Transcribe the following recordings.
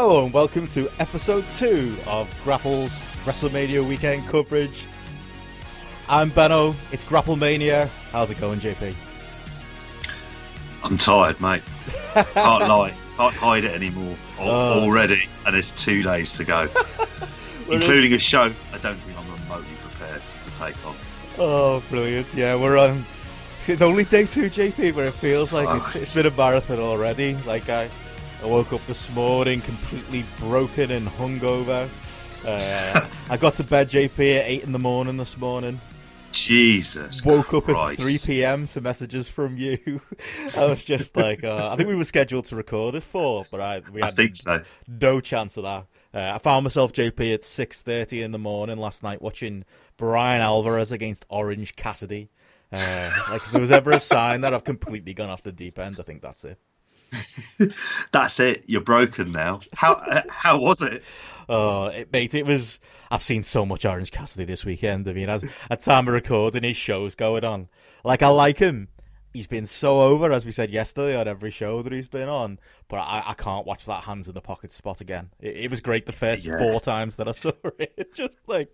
Hello and welcome to episode two of GRAPPL's WrestleMania weekend coverage. I'm Benno. It's GRAPPLMania. How's it going, JP? I'm tired, mate. Can't lie. Can't hide it anymore Oh. already, and it's two days to go, including a show. I don't think I'm remotely prepared to take on. Oh, brilliant! Yeah, we're on. It's only day two, JP, but it feels like it's, it's been a marathon already. Like I, I woke up this morning completely broken and hungover. Uh, I got to bed, JP, at eight in the morning this morning. Jesus. woke up at 3 p.m. to messages from you. I was just like, uh, I think we were scheduled to record at four, but I we I had think so. no chance of that. Uh, I found myself JP at 6:30 in the morning last night watching Bryan Alvarez against Orange Cassidy. Uh, like if there was ever a sign that I've completely gone off the deep end, I think that's it. That's it. You're broken now. How uh, how was it? Oh, it, mate, it was. I've seen so much Orange Cassidy this weekend. I mean, as, at time of recording, his show's going on. Like, I like him. He's been so over, as we said yesterday, on every show that he's been on. But I, I can't watch that hands in the pocket spot again. It, it was great the first Yeah. four times that I saw it. Just like,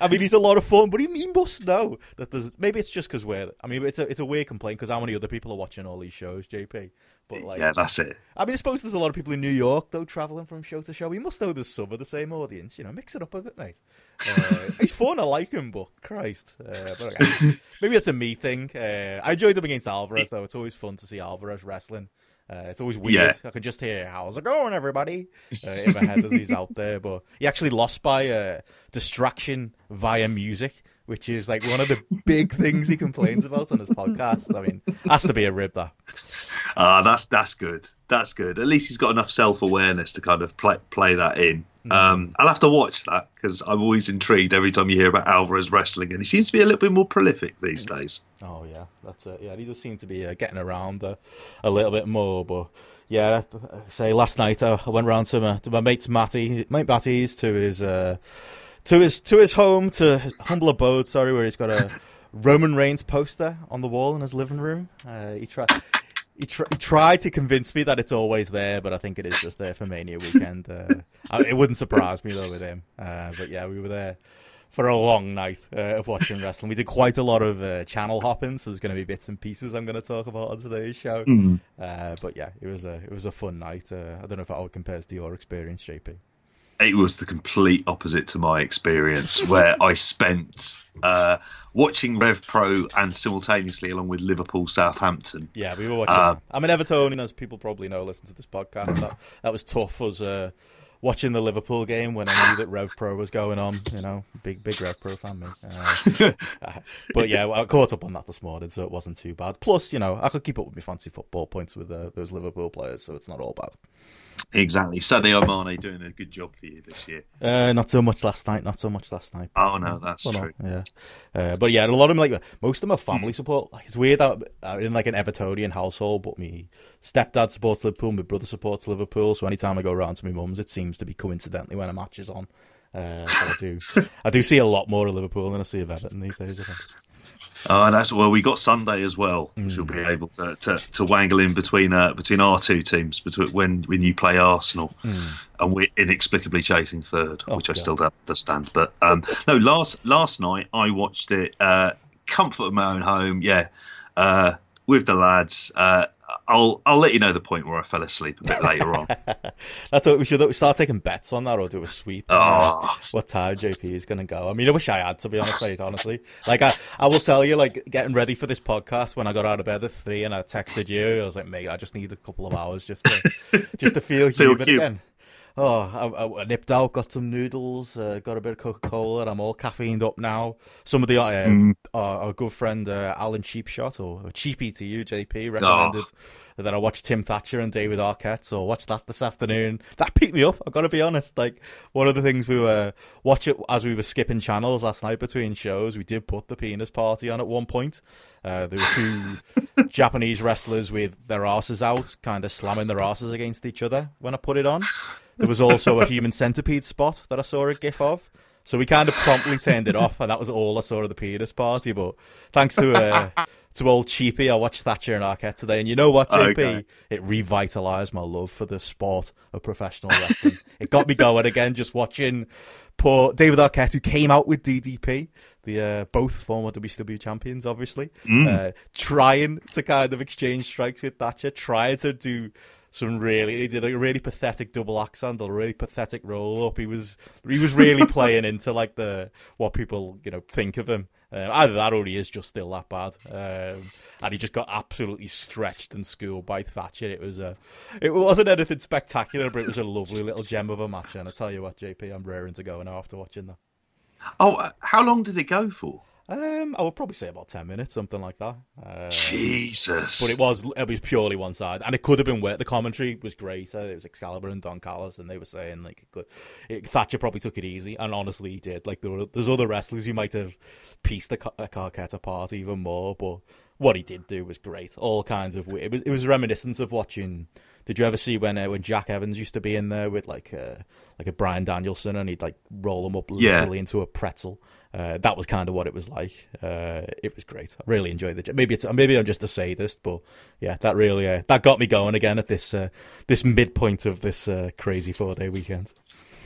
I mean, he's a lot of fun, but he, he must know that there's. Maybe it's just because we're. I mean, it's a it's a weird complaint because how many other people are watching all these shows, JP? But like, Yeah, that's it. I mean, I suppose there's a lot of people in New York though traveling from show to show. We must know there's some of the same audience. You know, mix it up a bit, mate. Uh, he's fun. I like him, but Christ, uh, but okay. maybe that's a me thing. Uh, I enjoyed him against Alvarez though. It's always fun to see Alvarez wrestling. Uh, it's always weird. Yeah. I can just hear "How's it going, everybody?" Uh, in my head as he's out there. But he actually lost by uh, distraction via music, which is like one of the big things he complains about on his podcast. I mean, has to be a rib that. Ah, that's that's good. That's good. At least he's got enough self awareness to kind of play play that in. Hmm. Um, I'll have to watch that because I'm always intrigued every time you hear about Alvarez wrestling, and he seems to be a little bit more prolific these days. Oh yeah, that's it. Yeah, he does seem to be uh, getting around uh, a little bit more. But yeah, uh, say last night uh, I went round to my to my mate's Matty, mate Matty's to his uh, to his to his home to his humble abode. Sorry, where he's got a Roman Reigns poster on the wall in his living room. Uh, he tried. He, tr- he tried to convince me that it's always there, but I think it is just there for Mania weekend. Uh, I- it wouldn't surprise me though with him. Uh, but yeah, we were there for a long night uh, of watching wrestling. We did quite a lot of uh, channel hopping, so there's going to be bits and pieces I'm going to talk about on today's show. Uh, but yeah, it was a it was a fun night. Uh, I don't know if that compares to your experience, JP. It was the complete opposite to my experience, where I spent uh, watching Rev Pro and simultaneously along with Liverpool Southampton. Yeah, we were watching. Uh, I'm an Evertonian, as people probably know. Listen to this podcast. That, that was tough. Was uh, watching the Liverpool game when I knew that Rev Pro was going on. You know, big big Rev Pro fan me. Uh, but yeah, I caught up on that this morning, so it wasn't too bad. Plus, you know, I could keep up with my fancy football points with uh, those Liverpool players, so it's not all bad. Exactly, Sadio Mane doing a good job for you this year. Uh, not so much last night. Not so much last night. Oh no, that's Well, no, true. yeah, uh, but yeah, a lot of them like most of them are family support. Like it's weird that I'm in like an Evertonian household, but me stepdad supports Liverpool, my brother supports Liverpool. So anytime I go round to my mum's, it seems to be coincidentally when a match is on. Uh, I do, I do see a lot more of Liverpool than I see of Everton these days. I think. Oh, that's well. We got Sunday as well, which will be able to, to, to wangle in between uh, between our two teams between when when you play Arsenal, and we're inexplicably chasing third, Oh, which I still don't understand. But um, no, last last night I watched it, uh, comfort of my own home, yeah, uh, with the lads. I'll I'll let you know the point where I fell asleep a bit later on. That's what we should we start taking bets on that or do a sweep. Oh. What time JP is going to go? I mean, I wish I had to be honest, honestly. Like, I, I will tell you, like, getting ready for this podcast when I got out of bed at three and I texted you, I was like, mate, I just need a couple of hours just to, just to feel Feel human human. again. Oh, I, I, nipped out, got some noodles, uh, got a bit of Coca Cola. I'm all caffeined up now. Some of the uh, our, our good friend uh, Alan Cheapshot or Cheapy to you, JP, recommended that I watch Tim Thatcher and David Arquette. So I watched that this afternoon. That picked me up. I've got to be honest. Like one of the things we were watching as we were skipping channels last night between shows, we did put the penis party on at one point. Uh, there were two Japanese wrestlers with their asses out, kind of slamming their asses against each other when I put it on. There was also a human centipede spot that I saw a gif of. So we kind of promptly turned it off, and that was all I saw of the penis party. But thanks to uh, to old Cheapy. I watched Thatcher and Arquette today, and you know what, JP? Okay. It revitalized my love for the sport of professional wrestling. it got me going again, just watching poor David Arquette, who came out with DDP, the uh, both former WCW champions, obviously, uh, trying to kind of exchange strikes with Thatcher, trying to do some really he did a really pathetic double axe handle, a really pathetic roll up. He was he was really playing into like the what people you know think of him. Uh, either that or he is just still that bad. Um, and he just got absolutely stretched and schooled by Thatcher. It was a, it wasn't anything spectacular, but it was a lovely little gem of a match. And I tell you what, JP, I'm raring to go now after watching that. Oh, uh, how long did it go for? Um, I would probably say about ten minutes, something like that. Uh, Jesus. but it was it was purely one side, and it could have been worse. The commentary was great. It was Excalibur and Don Callis, and they were saying like it could, it, Thatcher probably took it easy, and honestly, he did. Like there were, there's other wrestlers who might have pieced the, the Carquette apart even more, but what he did do was great. All kinds of. It was it was reminiscent of watching. Did you ever see when uh, when Jack Evans used to be in there with like uh, like a Bryan Danielson, and he'd like roll him up Yeah. literally into a pretzel? Uh, that was kind of what it was like. Uh, it was great. I really enjoyed the. Maybe it's maybe I'm just a sadist, but yeah, that really uh, that got me going again at this uh, this midpoint of this uh, crazy four day weekend.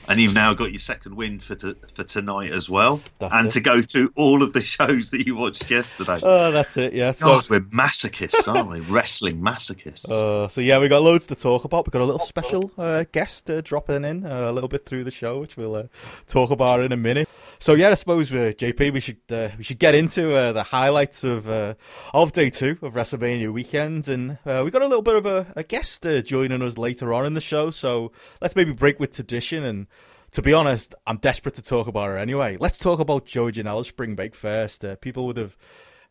And you've now got your second win for t- for tonight as well, That's and it. to go through all of the shows that you watched yesterday. Oh, that's it. Yeah. So God, we're masochists, aren't we? Wrestling masochists. Uh, so yeah, we got loads to talk about. We got a little special uh, guest uh, dropping in uh, a little bit through the show, which we'll uh, talk about in a minute. So yeah, I suppose uh, JP, we should uh, we should get into uh, the highlights of uh, of day two of WrestleMania weekend, and uh, we got a little bit of a, a guest uh, joining us later on in the show. So let's maybe break with tradition and. To be honest, I'm desperate to talk about her anyway. Let's talk about Joey Janela's spring break first. Uh, people would have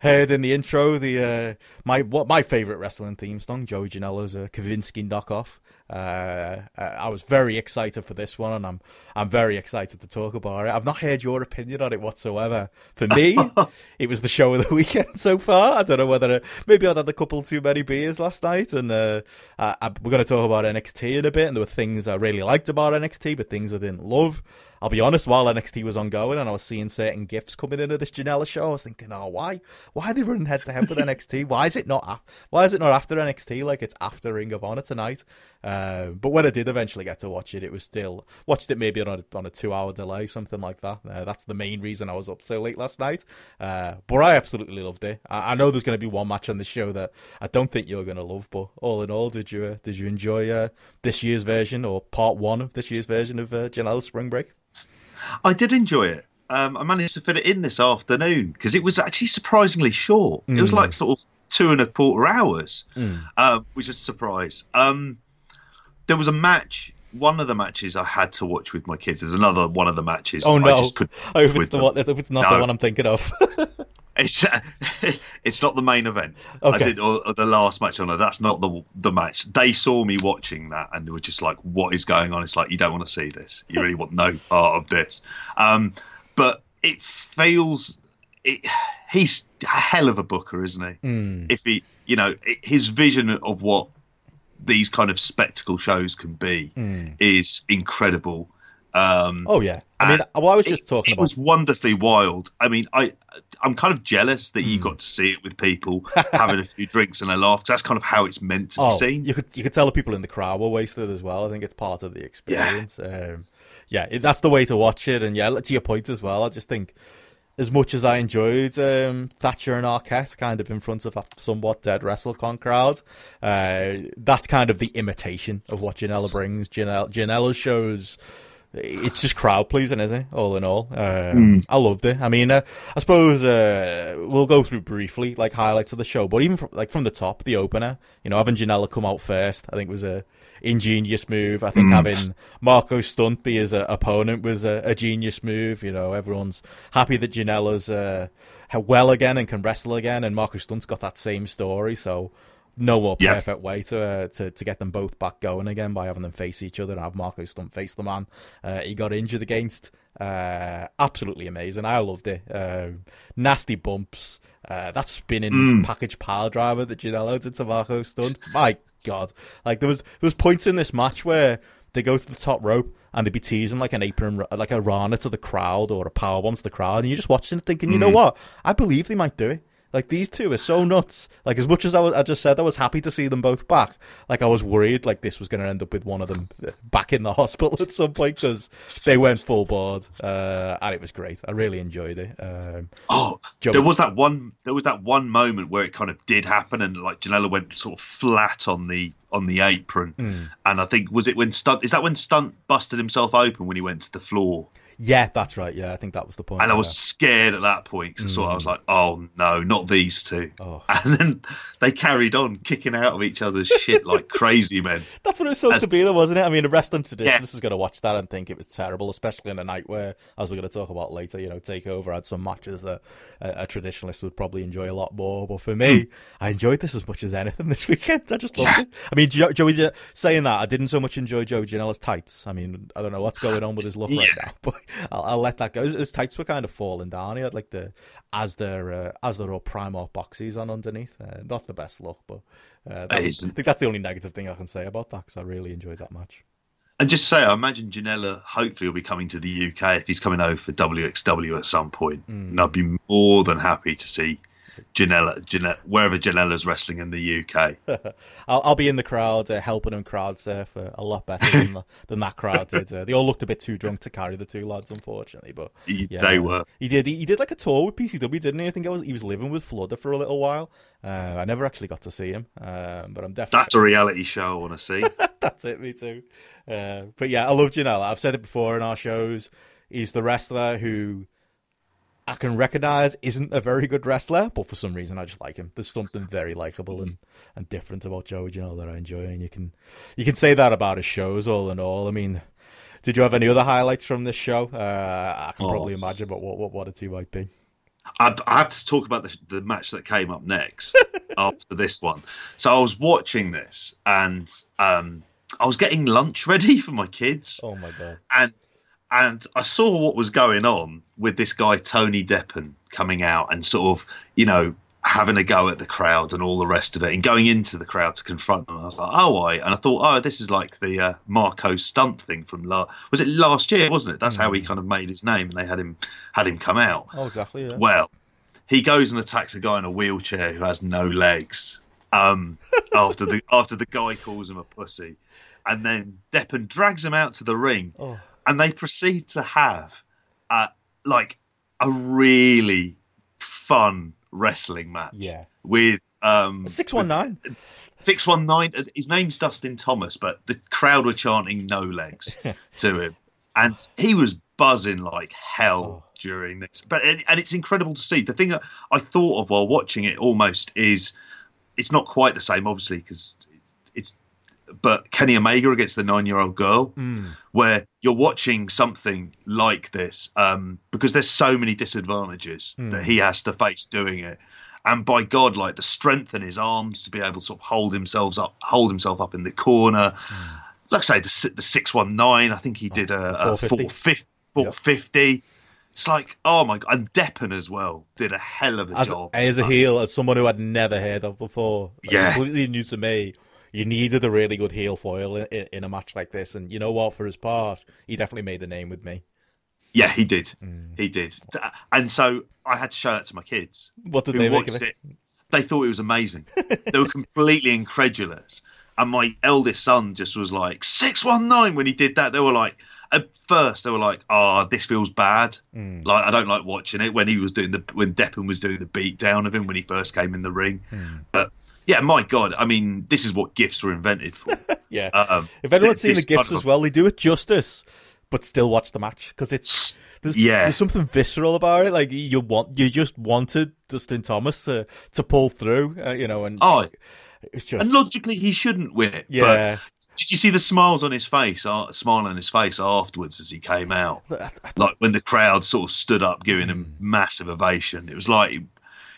heard in the intro the uh, my what my favorite wrestling theme song, Joey Janela's uh, Kavinsky knockoff. Uh, I was very excited for this one, and I'm I'm very excited to talk about it. I've not heard your opinion on it whatsoever. For me, it was the show of the weekend so far. I don't know whether uh, maybe I'd had a couple too many beers last night, and uh, I, I, we're going to talk about NXT in a bit. And there were things I really liked about NXT, but things I didn't love. I'll be honest, while NXT was ongoing and I was seeing certain gifts coming into this Janela show, I was thinking, oh, why? Why are they running head to head with NXT? Why is it not? Af- why is it not after NXT? Like it's after Ring of Honor tonight. Uh, but when I did eventually get to watch it, it was still watched it maybe on a on a two hour delay, something like that. Uh, that's the main reason I was up so late last night. Uh, but I absolutely loved it. I, I know there's going to be one match on the show that I don't think you're going to love, but all in all, did you uh, did you enjoy uh, this year's version or part one of this year's version of uh, Janela's Spring Break? I did enjoy it. Um, I managed to fit it in this afternoon because it was actually surprisingly short. It was Mm. like sort of two and a quarter hours, Mm. uh, which is a surprise. Um, there was a match. One of the matches I had to watch with my kids. There's another one of the matches. Oh I no! just couldn't I hope it's the them. one. I hope it's not No. the one I'm thinking of. It's it's not the main event. I did or, or the last match on it. That's not the the match. They saw me watching that and they were just like, "What is going on?" It's like you don't want to see this. You really want no part of this. Um, but it feels it, he's a hell of a booker, isn't he? Mm. If he, you know, his vision of what these kind of spectacle shows can be Mm. is incredible. Um, Oh yeah. I mean, well, I was just it, talking it about. was wonderfully wild. I mean, I I'm kind of jealous that Hmm. you got to see it with people having a few drinks and a laugh. that's kind of how it's meant to be Oh, seen. you could you could tell the people in the crowd were wasted as well. I think it's part of the experience. Yeah, um, yeah it, that's the way to watch it. And yeah, to your point as well, I just think as much as I enjoyed um, Thatcher and Arquette kind of in front of that somewhat dead WrestleCon crowd, uh, that's kind of the imitation of what Janela brings. Janela, Janela shows. It's just crowd pleasing, isn't it? All in all, um, I loved it. I mean, uh, I suppose uh, we'll go through briefly like highlights of the show, but even from, like from the top, the opener, you know, having Janela come out first, I think was a ingenious move. I think having Marko Stunt be his uh, opponent was a, a genius move. You know, everyone's happy that Janela's uh, well again and can wrestle again, and Marko Stunt's got that same story, so no more perfect way to, uh, to to get them both back going again by having them face each other and have Marko Stunt face the man uh, he got injured against. Uh, absolutely amazing. I loved it. Um nasty bumps. Uh, that spinning Mm. package pile driver that Janela did to Marko Stunt. My God, like there was there was points in this match where they go to the top rope and they'd be teasing like an apron, like a Rana to the crowd or a powerbomb to the crowd, and you're just watching it thinking, you know mm. what? I believe they might do it. Like these two are so nuts. Like as much as I was, I just said I was happy to see them both back. Like I was worried like this was going to end up with one of them back in the hospital at some point because they went full board, uh, and it was great. I really enjoyed it. Um, oh, there was that one. There was that one moment where it kind of did happen, and like Janela went sort of flat on the on the apron, mm. and I think was it when stunt is that when stunt busted himself open when he went to the floor. Yeah, that's right. Yeah, I think that was the point. And I was scared at that point because mm. I, I was mm. like, "Oh no, not these two. Oh. And then they carried on kicking out of each other's shit like crazy men. That's what it was supposed As... to be, though, wasn't it? I mean, a wrestling traditionalist yeah. is going to watch that and think it was terrible, especially in a night where, as we're going to talk about later, you know, Takeover had some matches that a, a traditionalist would probably enjoy a lot more. But for me, mm. I enjoyed this as much as anything this weekend. I just loved yeah. it. I mean, Joey, saying that, I didn't so much enjoy Joey Janela's tights. I mean, I don't know what's going on with his look right now, but I'll, I'll let that go. goes. His tights were kind of falling down. He had like the as their uh, as their Primark boxes on underneath. Uh, not the best look, but uh, I think that's the only negative thing I can say about that because I really enjoyed that match. And just say, I imagine Janela hopefully will be coming to the UK if he's coming over for WXW at some point. Mm. And I'd be more than happy to see Janela, Janela, wherever Janela's wrestling in the UK. I'll, I'll, be in the crowd uh, helping them crowd surf uh, a lot better than, the, than that crowd did. Uh, they all looked a bit too drunk to carry the two lads, unfortunately. But yeah, they were. He did. He, he, did like a tour with PCW, didn't he? I think was, he was living with Fludder for a little while. Uh, I never actually got to see him, um, but I'm definitely. That's a reality show I want to see. That's it. Me too. Uh, but yeah, I love Janela. I've said it before in our shows. He's the wrestler who I can recognize isn't a very good wrestler, but for some reason I just like him. There's something very likable and, and different about Joey Janela that I enjoy, and you can you can say that about his shows all in all. I mean, did you have any other highlights from this show? Uh, I can oh. probably imagine, but what what what a two might be. I, I have to talk about the, the match that came up next after this one. So I was watching this and um, I was getting lunch ready for my kids. Oh my god! And and I saw what was going on with this guy Tony Deppen coming out and sort of, you know, having a go at the crowd and all the rest of it, and going into the crowd to confront them. I was like, oh, I, and I thought, oh, this is like the uh, Marko Stunt thing from la- was it last year, wasn't it? That's mm-hmm. how he mm. kind of made his name, and they had him had him come out. Oh, exactly. Yeah. Well, he goes and attacks a guy in a wheelchair who has no legs. Um, after the after the guy calls him a pussy, and then Deppen drags him out to the ring. Oh and they proceed to have uh, like a really fun wrestling match. Yeah. With um six one nine. Six one nine. His name's Dustin Thomas, but the crowd were chanting "no legs" to him, and he was buzzing like hell oh. during this. But and it's incredible to see. The thing that I thought of while watching it almost is, it's not quite the same, obviously, because but Kenny Omega against the nine-year-old girl, mm. where you're watching something like this, um, because there's so many disadvantages mm. that he has to face doing it, and by God, like the strength in his arms to be able to sort of hold himself up, hold himself up in the corner. Mm. Like I say, the the six one nine, I think he did a, a 450. 450. Yep. It's like, oh my god, and Deppen as well did a hell of a as, job. As a heel, as someone who had never heard of before, yeah, completely new to me you needed a really good heel foil in, in, a match like this. And you know what? For his part, he definitely made the name with me. Yeah, he did. Mm. He did. And so I had to show that to my kids. What did they of it? it? They thought it was amazing. they were completely incredulous. And my eldest son just was like, 619 when he did that. They were like, at first they were like, "Oh, this feels bad. Mm. Like I don't like watching it." When he was doing the when Deppen was doing the beat down of him when he first came in the ring, mm. but yeah, my God, I mean, this is what gifts were invented for. yeah. Um, if anyone's seen the gifts as well, they do it justice, but still watch the match because it's there's, yeah. there's something visceral about it. Like you want, you just wanted Dustin Thomas to to pull through, uh, you know, and oh, it's just and logically he shouldn't win it. Yeah. Did you see the smiles on his face, uh, smile on his face afterwards as he came out? Like when the crowd sort of stood up, giving him mm. massive ovation. It was like he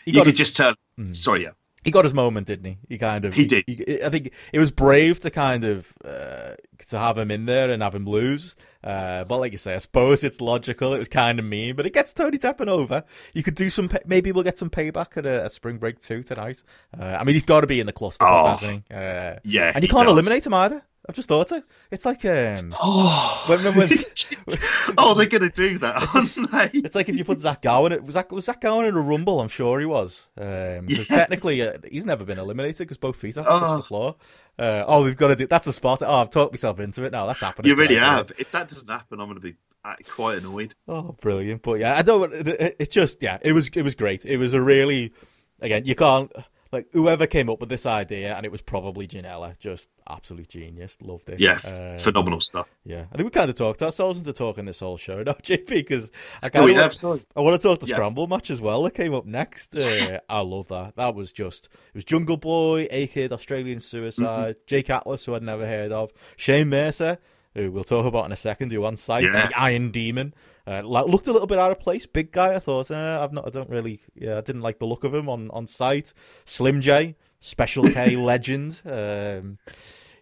you could his... just tell. Mm. Sorry, yeah he got his moment, didn't he? He kind of he did. He, I think it was brave to kind of uh, to have him in there and have him lose. Uh, but like you say, I suppose it's logical. It was kind of mean, but it gets Tony Deppen over. You could do some. Pay- maybe we'll get some payback at a, a spring break too tonight. Uh, I mean, he's got to be in the cluster, oh, he? Uh, yeah, and you can't does. eliminate him either. I've just thought it. It's like um, Oh, when, when, when, oh, they're going to do that, aren't they? it's like if you put Zach Gowen. Was Zach was Zach Gowen in a rumble? I'm sure he was. Um, Yeah. technically uh, he's never been eliminated because both feet have Oh. touched the floor. Uh, oh, we've got to do. That's a spot. Oh, I've talked myself into it now. That's happening. You really have. If that doesn't happen, I'm going to be uh, quite annoyed. Oh, brilliant! But yeah, I don't. it- it- It's just yeah, it was it was great. It was a really again you can't like whoever came up with this idea, and it was probably Janela. Just absolute genius. Loved it. Yeah, Um, phenomenal stuff. Yeah, I think we kind of talked ourselves into talking this whole show now, JP, because I Oh, kind yeah, of absolutely. I want to talk the Yeah. scramble match as well that came up next. Uh, I love that. That was just it was Jungle Boy, A Kid, Australian Suicide, Mm-hmm. Jake Atlas, who I'd never heard of, Shane Mercer, who we'll talk about in a second, who on sight, Yeah. the Iron Demon, uh, looked a little bit out of place. Big guy, I thought. Uh, I've not, I don't really, yeah, I didn't like the look of him on on sight. Slim J, Special K legend. Um,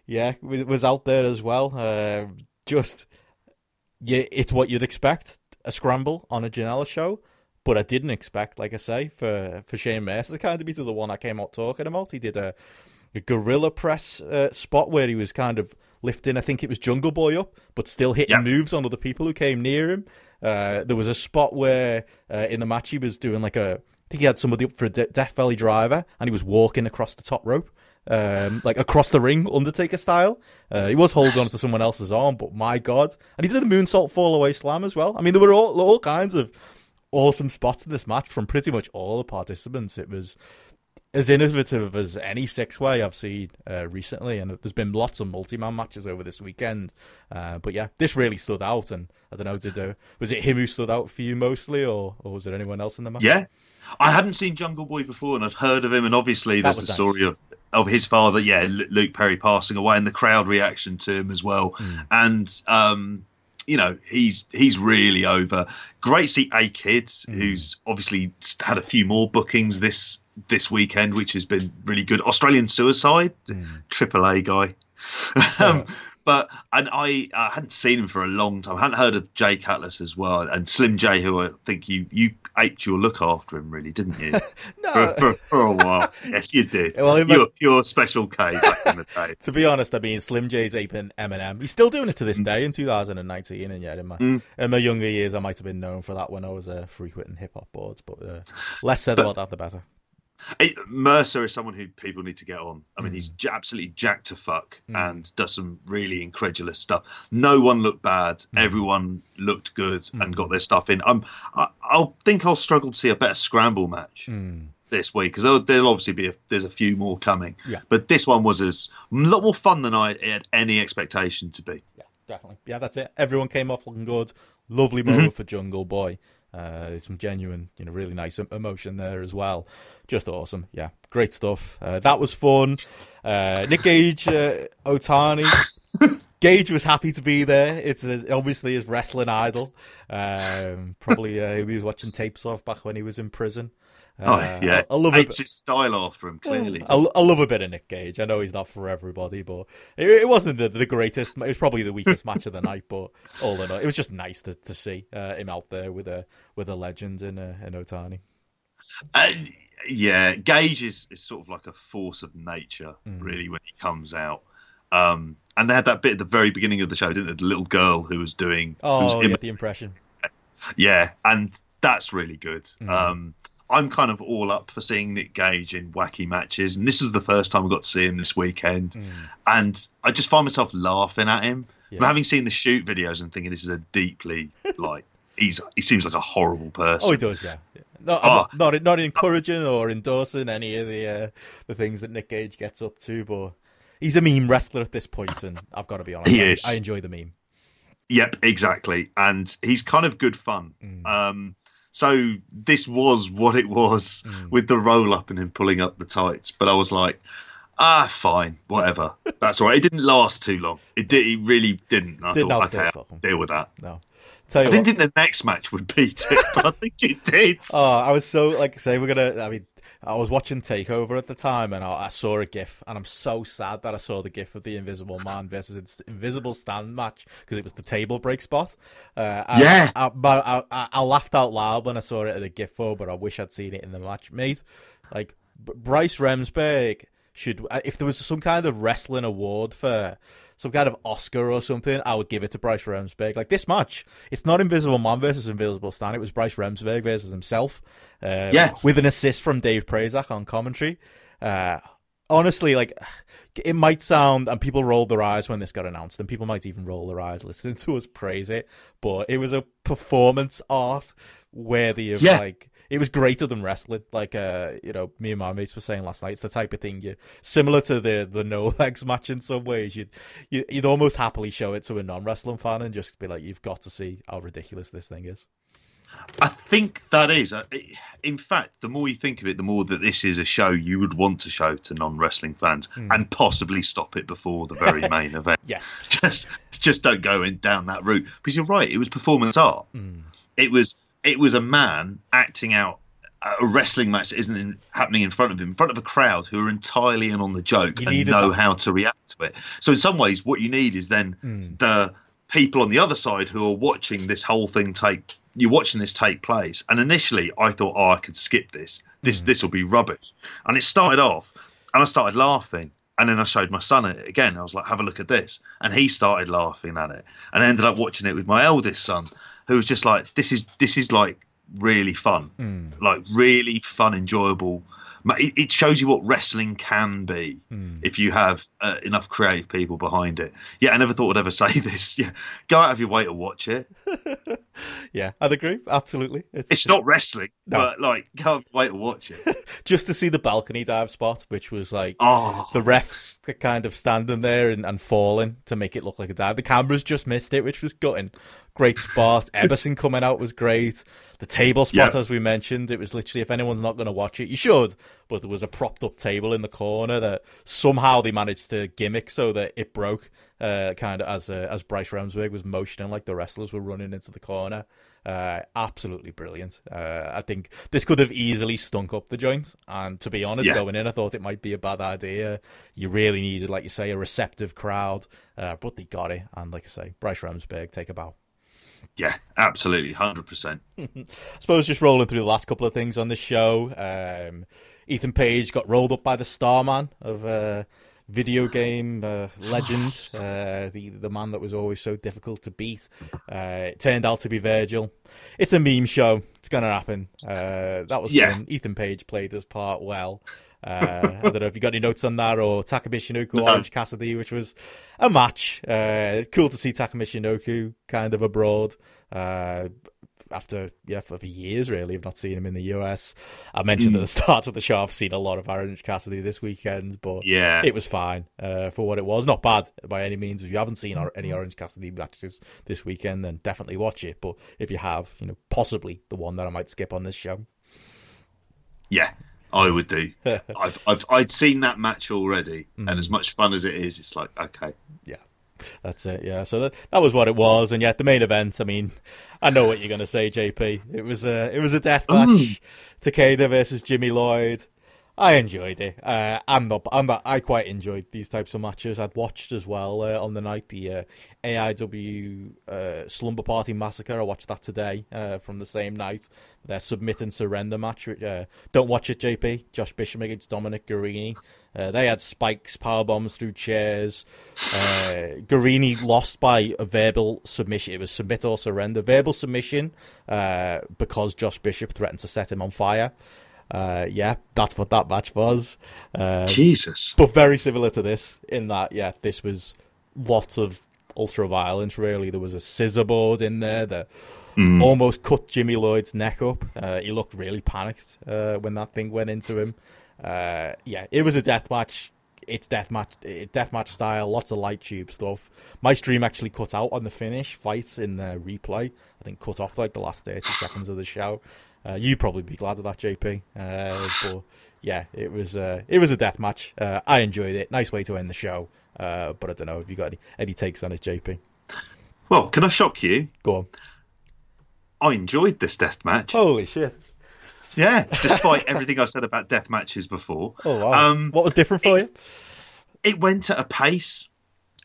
yeah, was, was out there as well. Uh, just yeah, it's what you'd expect a scramble on a Janela show, but I didn't expect, like I say, for for Shane Mercer to kind of be the one I came out talking about. He did a, a gorilla press uh, spot where he was kind of lifting, I think it was Jungle Boy up, but still hitting Yeah. moves on other people who came near him. Uh, there was a spot where uh, in the match he was doing like a, I think he had somebody up for a De- Death Valley driver, and he was walking across the top rope um, like across the ring, Undertaker style. Uh, he was holding on to someone else's arm, but my god! And he did a moonsault fall away slam as well. I mean, there were all all kinds of awesome spots in this match from pretty much all the participants. It was as innovative as any six way I've seen uh, recently, and there's been lots of multi man matches over this weekend. Uh, but yeah, this really stood out, and I don't know, did uh, was it him who stood out for you mostly, or or was there anyone else in the match? Yeah, I hadn't seen Jungle Boy before, and I'd heard of him, and obviously That there's the was story of of his father, yeah, Luke Perry passing away, and the crowd reaction to him as well, Mm. and um, you know he's he's really over. Great to see a kid Mm. who's obviously had a few more bookings this this weekend, which has been really good. Australian Suicide, Mm. Triple A guy. um, but and I, I hadn't seen him for a long time. I hadn't heard of Jake Atlas as well, and Slim J, who I think you you aped your look after him, really, didn't you? No, for, for, for a while. Yes, you did. Well, you my- were pure special K back in the day. To be honest, I mean, Slim J's aping Eminem. He's still doing it to this day in 2019. And yeah, in my, Mm. in my younger years, I might have been known for that when I was uh, frequenting hip hop boards. But uh, less said about that, the better. Mercer is someone who people need to get on. I mean, Mm. he's j- absolutely jacked to fuck Mm. and does some really incredulous stuff. No one looked bad. Mm. Everyone looked good Mm. and got their stuff in. Um, I, I'll think I'll struggle to see a better scramble match Mm. this week because there'll, there'll obviously be a, there's a few more coming. Yeah. But this one was as a lot more fun than I had any expectation to be. Yeah, definitely. Yeah, that's it. Everyone came off looking good. Lovely Mm-hmm. moment for Jungle Boy. Uh, some genuine, you know, really nice emotion there as well. Just awesome. Yeah, great stuff. Uh, that was fun. Uh, Nick Gage, uh, Otani. Gage was happy to be there. It's obviously his wrestling idol. Um, probably uh, he was watching tapes of back when he was in prison. Oh Uh, yeah, I, I love it. His style after him clearly. I, I love a bit of Nick Gage. I know he's not for everybody, but it, it wasn't the, the greatest. It was probably the weakest match of the night, but all in all, it was just nice to, to see uh, him out there with a with a legend in uh, in Otani. Uh, yeah, Gage is, is sort of like a force of nature, Mm. really, when he comes out. Um, and they had that bit at the very beginning of the show, didn't they? The little girl who was doing, who was Oh, im- yeah, the impression. yeah, and that's really good. Mm. Um, I'm kind of all up for seeing Nick Gage in wacky matches, and this was the first time I got to see him this weekend, Mm. and I just find myself laughing at him. Yeah. But having seen the shoot videos and thinking this is a deeply like he's he seems like a horrible person. Oh, he does, yeah. yeah. No, Oh. not, not not encouraging or endorsing any of the uh, the things that Nick Gage gets up to, but he's a meme wrestler at this point, and I've got to be honest, He I, is. I enjoy the meme. Yep, exactly. And he's kind of good fun. Mm. Um, so this was what it was Mm. with the roll up and him pulling up the tights. But I was like, ah, fine, whatever. That's all right. It didn't last too long. It did. It really didn't. I Didn't thought, okay, I'll deal with that. No, tell you I what, didn't think the next match would beat it, but I think it did. Oh, I was so like I say we're gonna. I mean, I was watching Takeover at the time, and I, I saw a GIF, and I'm so sad that I saw the GIF of the Invisible Man versus Invisible Stan match because it was the table break spot. Uh, Yeah. I, but I, I, I laughed out loud when I saw it at the GIF, for, but I wish I'd seen it in the match, mate. Like B- Bryce Remsburg should uh, if there was some kind of wrestling award for some kind of Oscar or something, I would give it to Bryce Remsburg. Like this match, it's not Invisible Man versus Invisible Stan. It was Bryce Remsburg versus himself. Uh, yeah, with an assist from Dave Prazak on commentary. Uh, honestly, like it might sound, and people rolled their eyes when this got announced, and people might even roll their eyes listening to us praise it, but it was a performance art worthy of yeah. like it was greater than wrestling. Like uh, you know, me and my mates were saying last night, it's the type of thing you similar to the the no legs match in some ways. You'd you, would almost happily show it to a non wrestling fan and just be like, you've got to see how ridiculous this thing is. I think that is. Uh, in fact, the more you think of it, the more that this is a show you would want to show to non-wrestling fans, mm. and possibly stop it before the very main event. Yes, just just don't go in down that route because you're right. It was performance art. Mm. It was it was a man acting out a wrestling match that isn't in, happening in front of him, in front of a crowd who are entirely in on the joke you and know that. how to react to it. So in some ways, what you need is then mm. the people on the other side who are watching this whole thing take you're watching this take place and initially i thought oh i could skip this this mm. this will be rubbish and it started off and i started laughing and then i showed my son it again i was like have a look at this and he started laughing at it and I ended up watching it with my eldest son who was just like this is this is like really fun mm. like really fun enjoyable it shows you what wrestling can be mm. if you have uh, enough creative people behind it. Yeah, I never thought I'd ever say this. Yeah, go out of your way to watch it. yeah, I'd agree. Absolutely, it's, it's not wrestling, no. but like go out of your way to watch it. Just to see the balcony dive spot, which was like oh. the refs kind of standing there and, and falling to make it look like a dive. The cameras just missed it, which was gutting. Great spot. Eberson coming out was great. The table spot, as we mentioned, it was literally if anyone's not going to watch it, you should. But there was a propped up table in the corner that somehow they managed to gimmick so that it broke, uh, kind of as uh, as Bryce Remsburg was motioning like the wrestlers were running into the corner. Uh, absolutely brilliant. Uh, I think this could have easily stunk up the joint. And to be honest, yeah. going in, I thought it might be a bad idea. You really needed, like you say, a receptive crowd, uh, but they got it. And like I say, Bryce Remsburg, take a bow. Yeah, absolutely, hundred percent. I suppose just rolling through the last couple of things on the show. Um, Ethan Page got rolled up by the Starman of uh, video game uh, legend, uh, the the man that was always so difficult to beat. Uh, it turned out to be Virgil. It's a meme show. It's gonna happen. Uh, that was yeah. fun. Ethan Page played his part well. Uh, I don't know if you got any notes on that or Takamichi Inoku no. Orange Cassidy, which was a match. Uh, cool to see Takamichi Inoku kind of abroad. Uh, after yeah for, for, years really I've not seen him in the US. I mentioned mm. at the start of the show I've seen a lot of Orange Cassidy this weekend, but yeah, it was fine uh, for what it was. Not bad by any means. If you haven't seen any Orange Cassidy matches this weekend, then definitely watch it. But if you have, you know, possibly the one that I might skip on this show. Yeah, I would do. I've, I've I'd seen that match already, mm. and as much fun as it is, it's like okay, yeah, that's it. Yeah, so that that was what it was, and yet the main event. I mean, I know what you're going to say, JP. It was a it was a death match. Takeda versus Jimmy Lloyd. I enjoyed it. Uh, I'm not. I'm not. I quite enjoyed these types of matches. I'd watched as well uh, on the night the uh, AIW uh, Slumber Party Massacre. I watched that today uh, from the same night. Their Submit and Surrender match. Uh, don't watch it, JP. Josh Bishop against Dominic Garrini. they had spikes, power bombs through chairs. Garrini lost by a verbal submission. It was submit or surrender. Verbal submission because Josh Bishop threatened to set him on fire uh, yeah, that's what that match was. Uh, Jesus. But very similar to this, in that, yeah, this was lots of ultra violence, really. There was a scissor board in there that mm. almost cut Jimmy Lloyd's neck up. Uh, he looked really panicked uh, when that thing went into him. Uh, yeah, it was a death match. It's death match, death match style. Lots of light tube stuff. My stream actually cut out on the finish fight in the replay. I think cut off like the last thirty seconds of the show. Uh, you'd probably be glad of that, JP. Uh, but yeah, it was uh, it was a death match. Uh, I enjoyed it. Nice way to end the show. Uh, but I don't know if you got any, any takes on it, JP. Well, can I shock you? Go on. I enjoyed this death match. Holy shit! Yeah, despite everything I've said about death matches before. Oh wow! Um, what was different for it, you? It went at a pace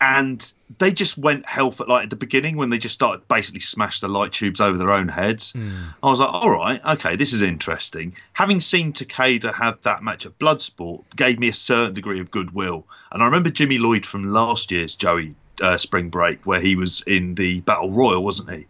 and they just went hell for like at the beginning when they just started basically smashed the light tubes over their own heads. Mm. I was like, all right, okay, this is interesting. Having seen Takeda have that match at Bloodsport gave me a certain degree of goodwill. And I remember Jimmy Lloyd from last year's Joey uh, Spring Break, where he was in the Battle Royal, wasn't he?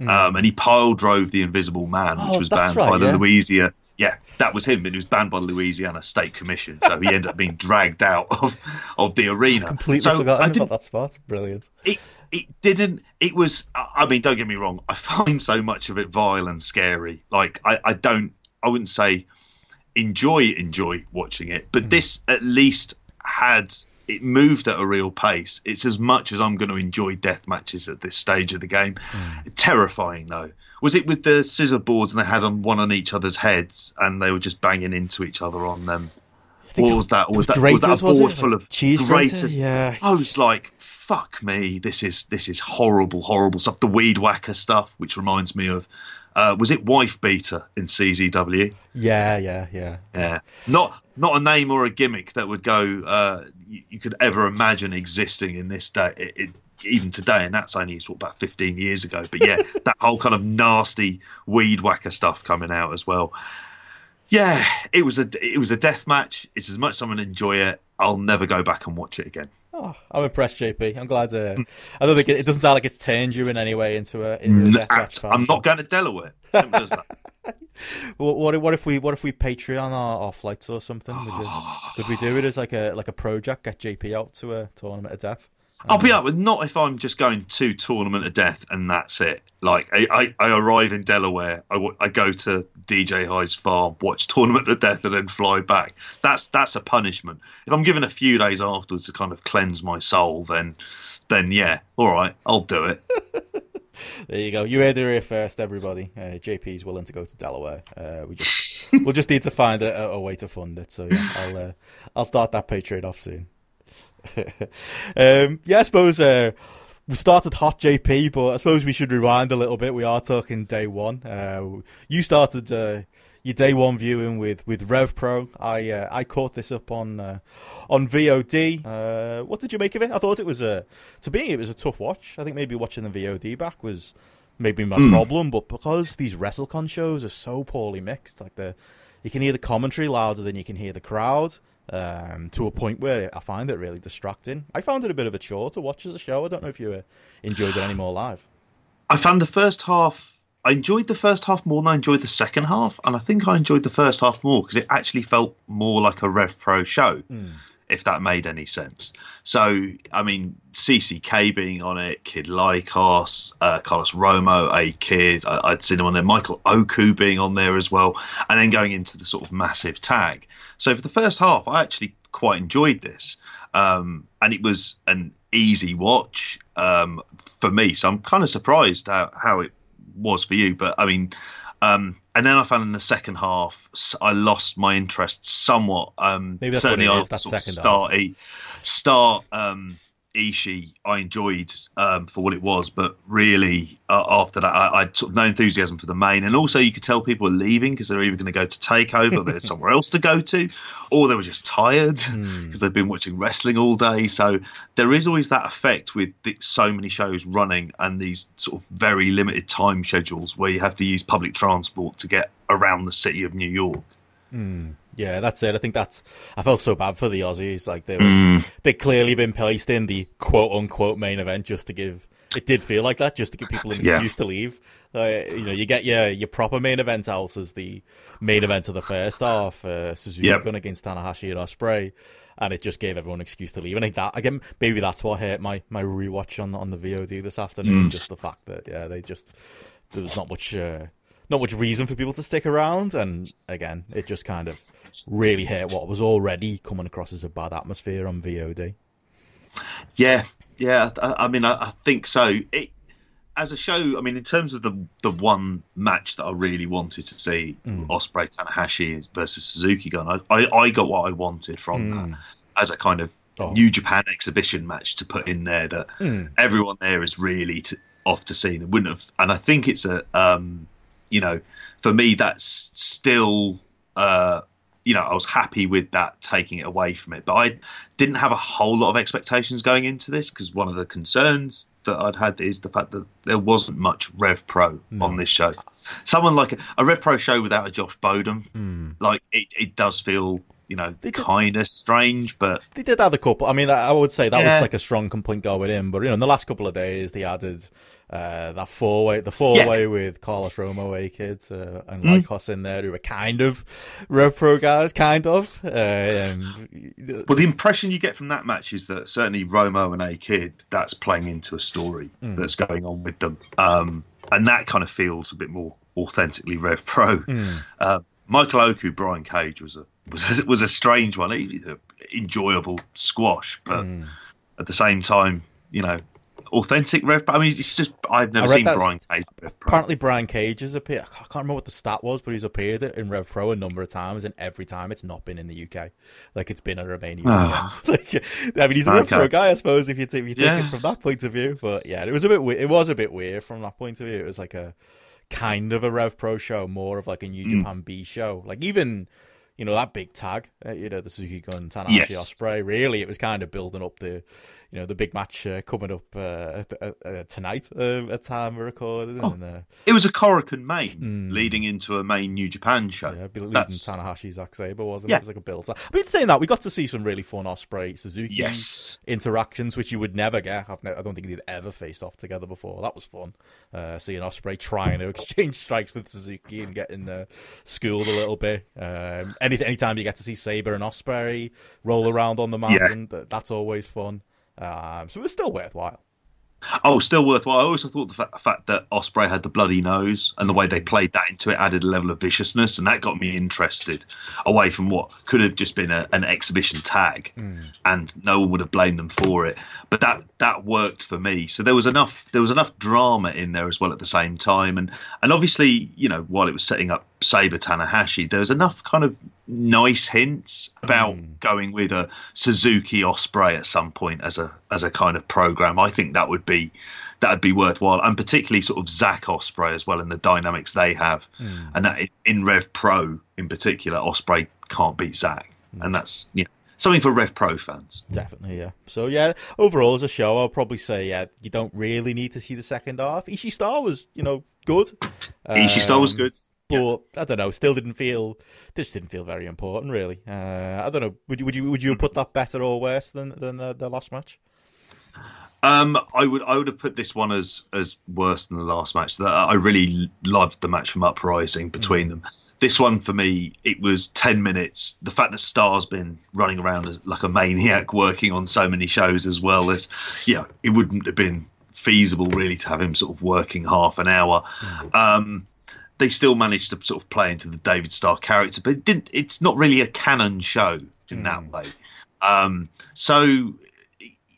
Mm. Um, and he pile drove the Invisible Man, which Oh, was banned right, by the yeah. Louisiana. Yeah, that was him, but it was banned by the Louisiana State Commission, so he ended up being dragged out of of the arena. Completely so I forgotten about that spot. Brilliant. it it didn't it was i mean don't get me wrong i find so much of it vile and scary like i i don't i wouldn't say enjoy enjoy watching it but hmm. this at least had it moved at a real pace it's as much as i'm going to enjoy death matches at this stage of the game hmm. terrifying though was it with the scissor boards and they had on one on each other's heads and they were just banging into each other on them it was that or was that, was that a board full of cheese graters? grater? Yeah. I was like, fuck me, this is this is horrible, horrible stuff. The weed whacker stuff, which reminds me of uh, was it wife beater in CZW? Yeah, yeah, yeah. Yeah, not not a name or a gimmick that would go uh, you, you could ever imagine existing in this day. It, it, even today, and that's only what, about 15 years ago. But yeah, that whole kind of nasty weed whacker stuff coming out as well. Yeah, it was a it was a death match. It's as much as I'm gonna enjoy it. I'll never go back and watch it again. Oh, I'm impressed, JP. I'm glad. Uh, I don't think it, it doesn't sound like it's turned you in any way into a, into a death match fan. I'm not going to Delaware. Simple as that. What, what, what if we what if we Patreon our, our flights or something? Would you, could we do it as like a like a project? Get JP out to a tournament of death. I'll be up with not if I'm just going to tournament of death and that's it. Like I, I, I arrive in Delaware, I, w- I go to DJ Hyde's farm, watch tournament of death, and then fly back. That's that's a punishment. If I'm given a few days afterwards to kind of cleanse my soul, then then yeah, all right, I'll do it. There you go. You heard it here first, everybody. Uh, JP's willing to go to Delaware. Uh, we just we'll just need to find a, a way to fund it. So yeah, I'll uh, I'll start that Patreon off soon. um, yeah, I suppose uh, we started hot JP, but I suppose we should rewind a little bit. We are talking day one. Uh, you started uh, your day one viewing with with Rev Pro. I uh, I caught this up on uh, on VOD. Uh, what did you make of it? I thought it was a to me it was a tough watch. I think maybe watching the VOD back was maybe my problem, but because these WrestleCon shows are so poorly mixed, like the you can hear the commentary louder than you can hear the crowd. Um, to a point where I find it really distracting. I found it a bit of a chore to watch as a show. I don't know if you uh, enjoyed it any more live. I found the first half. I enjoyed the first half more than I enjoyed the second half, and I think I enjoyed the first half more because it actually felt more like a Rev Pro show, if that made any sense. So, I mean, CCK being on it, Kid Lycos, uh, Carlos Romo, a kid, I, I'd seen him on there, Michael Oku being on there as well, and then going into the sort of massive tag. So, for the first half, I actually quite enjoyed this, um, and it was an easy watch um, for me. So, I'm kind of surprised how it was for you, but I mean, um, and then I found in the second half, I lost my interest somewhat. Um, Maybe that's what certainly it is, after that sort of second start, E- start um, Ishii, I enjoyed um, for what it was, but really uh, after that, I, I had sort of no enthusiasm for the main. And also, you could tell people were leaving because they're either going to go to Takeover, they had somewhere else to go to, or they were just tired because they've been watching wrestling all day. So there is always that effect with the, so many shows running and these sort of very limited time schedules where you have to use public transport to get around the city of New York. Yeah, that's it. I think that's. I felt so bad for the Aussies. Like they were, they'd clearly been placed in the quote unquote main event just to give. It did feel like that, just to give people an Yeah. excuse to leave. Uh, you know, you get your your proper main event out as the main event of the first half, uh, Suzuki Yep. Gun against Tanahashi and Osprey, and it just gave everyone an excuse to leave. And I think that again, maybe that's what hurt my my rewatch on on the VOD this afternoon. Just the fact that yeah, they just there was not much. Uh, not much reason for people to stick around, and again, it just kind of really hurt what was already coming across as a bad atmosphere on VOD. Yeah, yeah. I, I mean, I, I think so. It as a show. I mean, in terms of the the one match that I really wanted to see, Osprey Tanahashi versus Suzuki Gun, I, I, I got what I wanted from that as a kind of Oh. New Japan exhibition match to put in there. That everyone there is really to, off to see. It wouldn't have, and I think it's a, um, you know, for me that's still. Uh, you know, I was happy with that taking it away from it. But I didn't have a whole lot of expectations going into this because one of the concerns that I'd had is the fact that there wasn't much Rev Pro no. on this show. Someone like a, a, Rev Pro show without a Josh Bodom, mm. like it, it does feel you know, kind of strange, but they did add a couple. I mean, I would say that yeah. was like a strong complaint going in, but you know, in the last couple of days, they added uh, that four way, the four yeah. way with Carlos Romo, A-Kids, uh, and mm. In there, who were kind of Rev Pro guys, kind of. Uh, um, well, the impression you get from that match is that certainly Romo and A-Kid, that's playing into a story mm. that's going on with them, um, and that kind of feels a bit more authentically Rev Pro. Mm. Uh, Michael Oku, Brian Cage was a was a, was a strange one, he, enjoyable squash, but mm. at the same time, you know, authentic Rev. I mean, it's just I've never seen Brian Cage. Apparently, Brian Cage has appeared. I can't remember what the stat was, but he's appeared in Rev Pro a number of times, and every time it's not been in the UK. Like it's been a Romanian ah. like, I mean, he's a Rev Pro guy, I suppose, if you take, if you take yeah. it from that point of view. But yeah, it was a bit. It was a bit weird from that point of view. It was like a kind of a Rev Pro show, more of like a New mm. Japan B show. Like even you know that big tag, uh, you know the Suzuki Gun Tanahashi yes. Ospreay. Really, it was kind of building up the you know the big match uh, coming up uh, uh, tonight uh, at time we're recording. Oh, and, uh, it was a Korakuen main mm. leading into a main New Japan show. Yeah, leading That's... Tanahashi Zack Sabre wasn't yeah. it? It was like a build. I mean, saying that, we got to see some really fun Ospreay Suzuki yes. interactions, which you would never get. I've I don't think they'd ever faced off together before. That was fun. Uh, seeing Ospreay trying to exchange strikes with Suzuki and getting uh, schooled a little bit. Um, any anytime you get to see Sabre and Ospreay roll around on the mat, yeah. that's always fun. Um, so it was still worthwhile. Oh, still worthwhile. I also thought the fact, fact, that Ospreay had the bloody nose and the way they played that into it added a level of viciousness, and that got me interested away from what could have just been a, an exhibition tag, mm. and no one would have blamed them for it. But that that worked for me. So there was enough there was enough drama in there as well at the same time, and and obviously you know while it was setting up Sabre Tanahashi, there's enough kind of nice hints about mm. going with a Suzuki Ospreay at some point as a as a kind of program. I think that would be that would be worthwhile, and particularly sort of Zack Ospreay as well, and the dynamics they have, mm. and that in Rev Pro in particular, Ospreay can't beat Zack, mm. and that's you know, something for Rev Pro fans. Definitely, yeah. So yeah, overall as a show, I'll probably say yeah, you don't really need to see the second half. Ishii Starr was you know good. Ishii Starr was um, good. But yeah. I don't know. Still didn't feel. This didn't feel very important, really. Uh, I don't know. Would you would you would you put that better or worse than than the, the last match? Um, I would I would have put this one as as worse than the last match. That I really loved the match from Uprising between mm. them. This one for me, it was ten minutes. The fact that Starr's been running around as like a maniac, working on so many shows as well as, yeah, it wouldn't have been feasible really to have him sort of working half an hour. Mm. Um, they still managed to sort of play into the David Starr character, but it didn't. It's not really a canon show in mm. that way. Um, so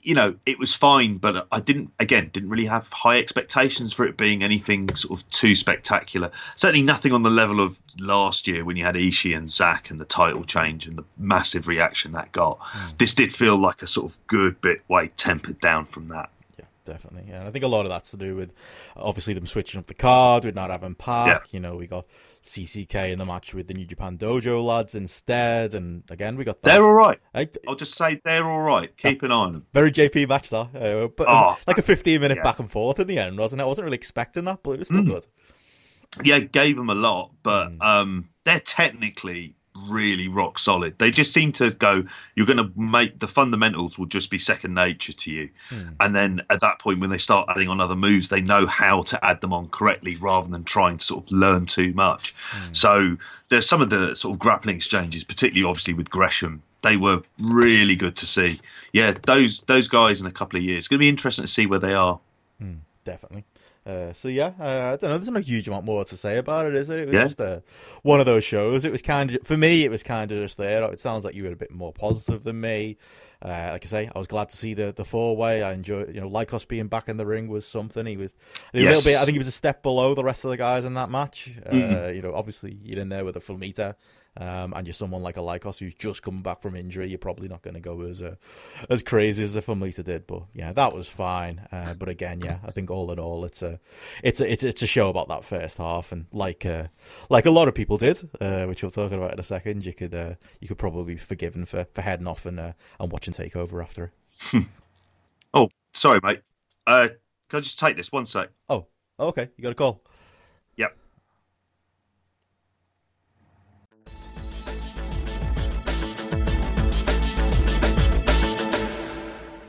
you know, it was fine, but I didn't. Again, didn't really have high expectations for it being anything sort of too spectacular. Certainly nothing on the level of last year when you had Ishii and Zack and the title change and the massive reaction that got. Mm. This did feel like a sort of good bit way tempered down from that definitely. Yeah, and I think a lot of that's to do with obviously them switching up the card, with not having Park. Yeah. You know, we got CCK in the match with the New Japan Dojo lads instead, and again we got that. They're all right. I, will just say they're all right. Keep an eye on them. Very JP match though, uh, but oh, like a 15 minute yeah. back and forth in the end, wasn't it? I wasn't really expecting that, but it was still mm. good. Yeah, gave them a lot, but mm. um, they're technically really rock solid. They just seem to go, you're going to make the fundamentals will just be second nature to you. Mm. And then at that point, when they start adding on other moves, they know how to add them on correctly rather than trying to sort of learn too much. Mm. So there's some of the sort of grappling exchanges, particularly obviously with Gresham. They were really good to see. Yeah, those those guys in a couple of years. It's going to be interesting to see where they are. Mm, definitely. Uh, so yeah, uh, I don't know. There's not a huge amount more to say about it, is it? It was yeah. just a, one of those shows. It was kind of for me. It was kind of just there. It sounds like you were a bit more positive than me. Uh, like I say, I was glad to see the the four way. I enjoyed, you know, Lykos being back in the ring was something. He was a yes. little bit. I think he was a step below the rest of the guys in that match. Uh, mm-hmm. You know, obviously you're in there with a Flamita um, and you're someone like a Lykos who's just coming back from injury, you're probably not going to go as uh, as crazy as if Flamita did. But yeah, that was fine. Uh, but again, yeah, I think all in all, it's a it's a it's, it's a show about that first half, and like uh, like a lot of people did, uh, which we'll talk about in a second. You could uh, you could probably be forgiven for, for heading off and uh, and watching Takeover after it. oh, sorry, mate. Uh, can I just take this one sec? Oh, okay. You got a call.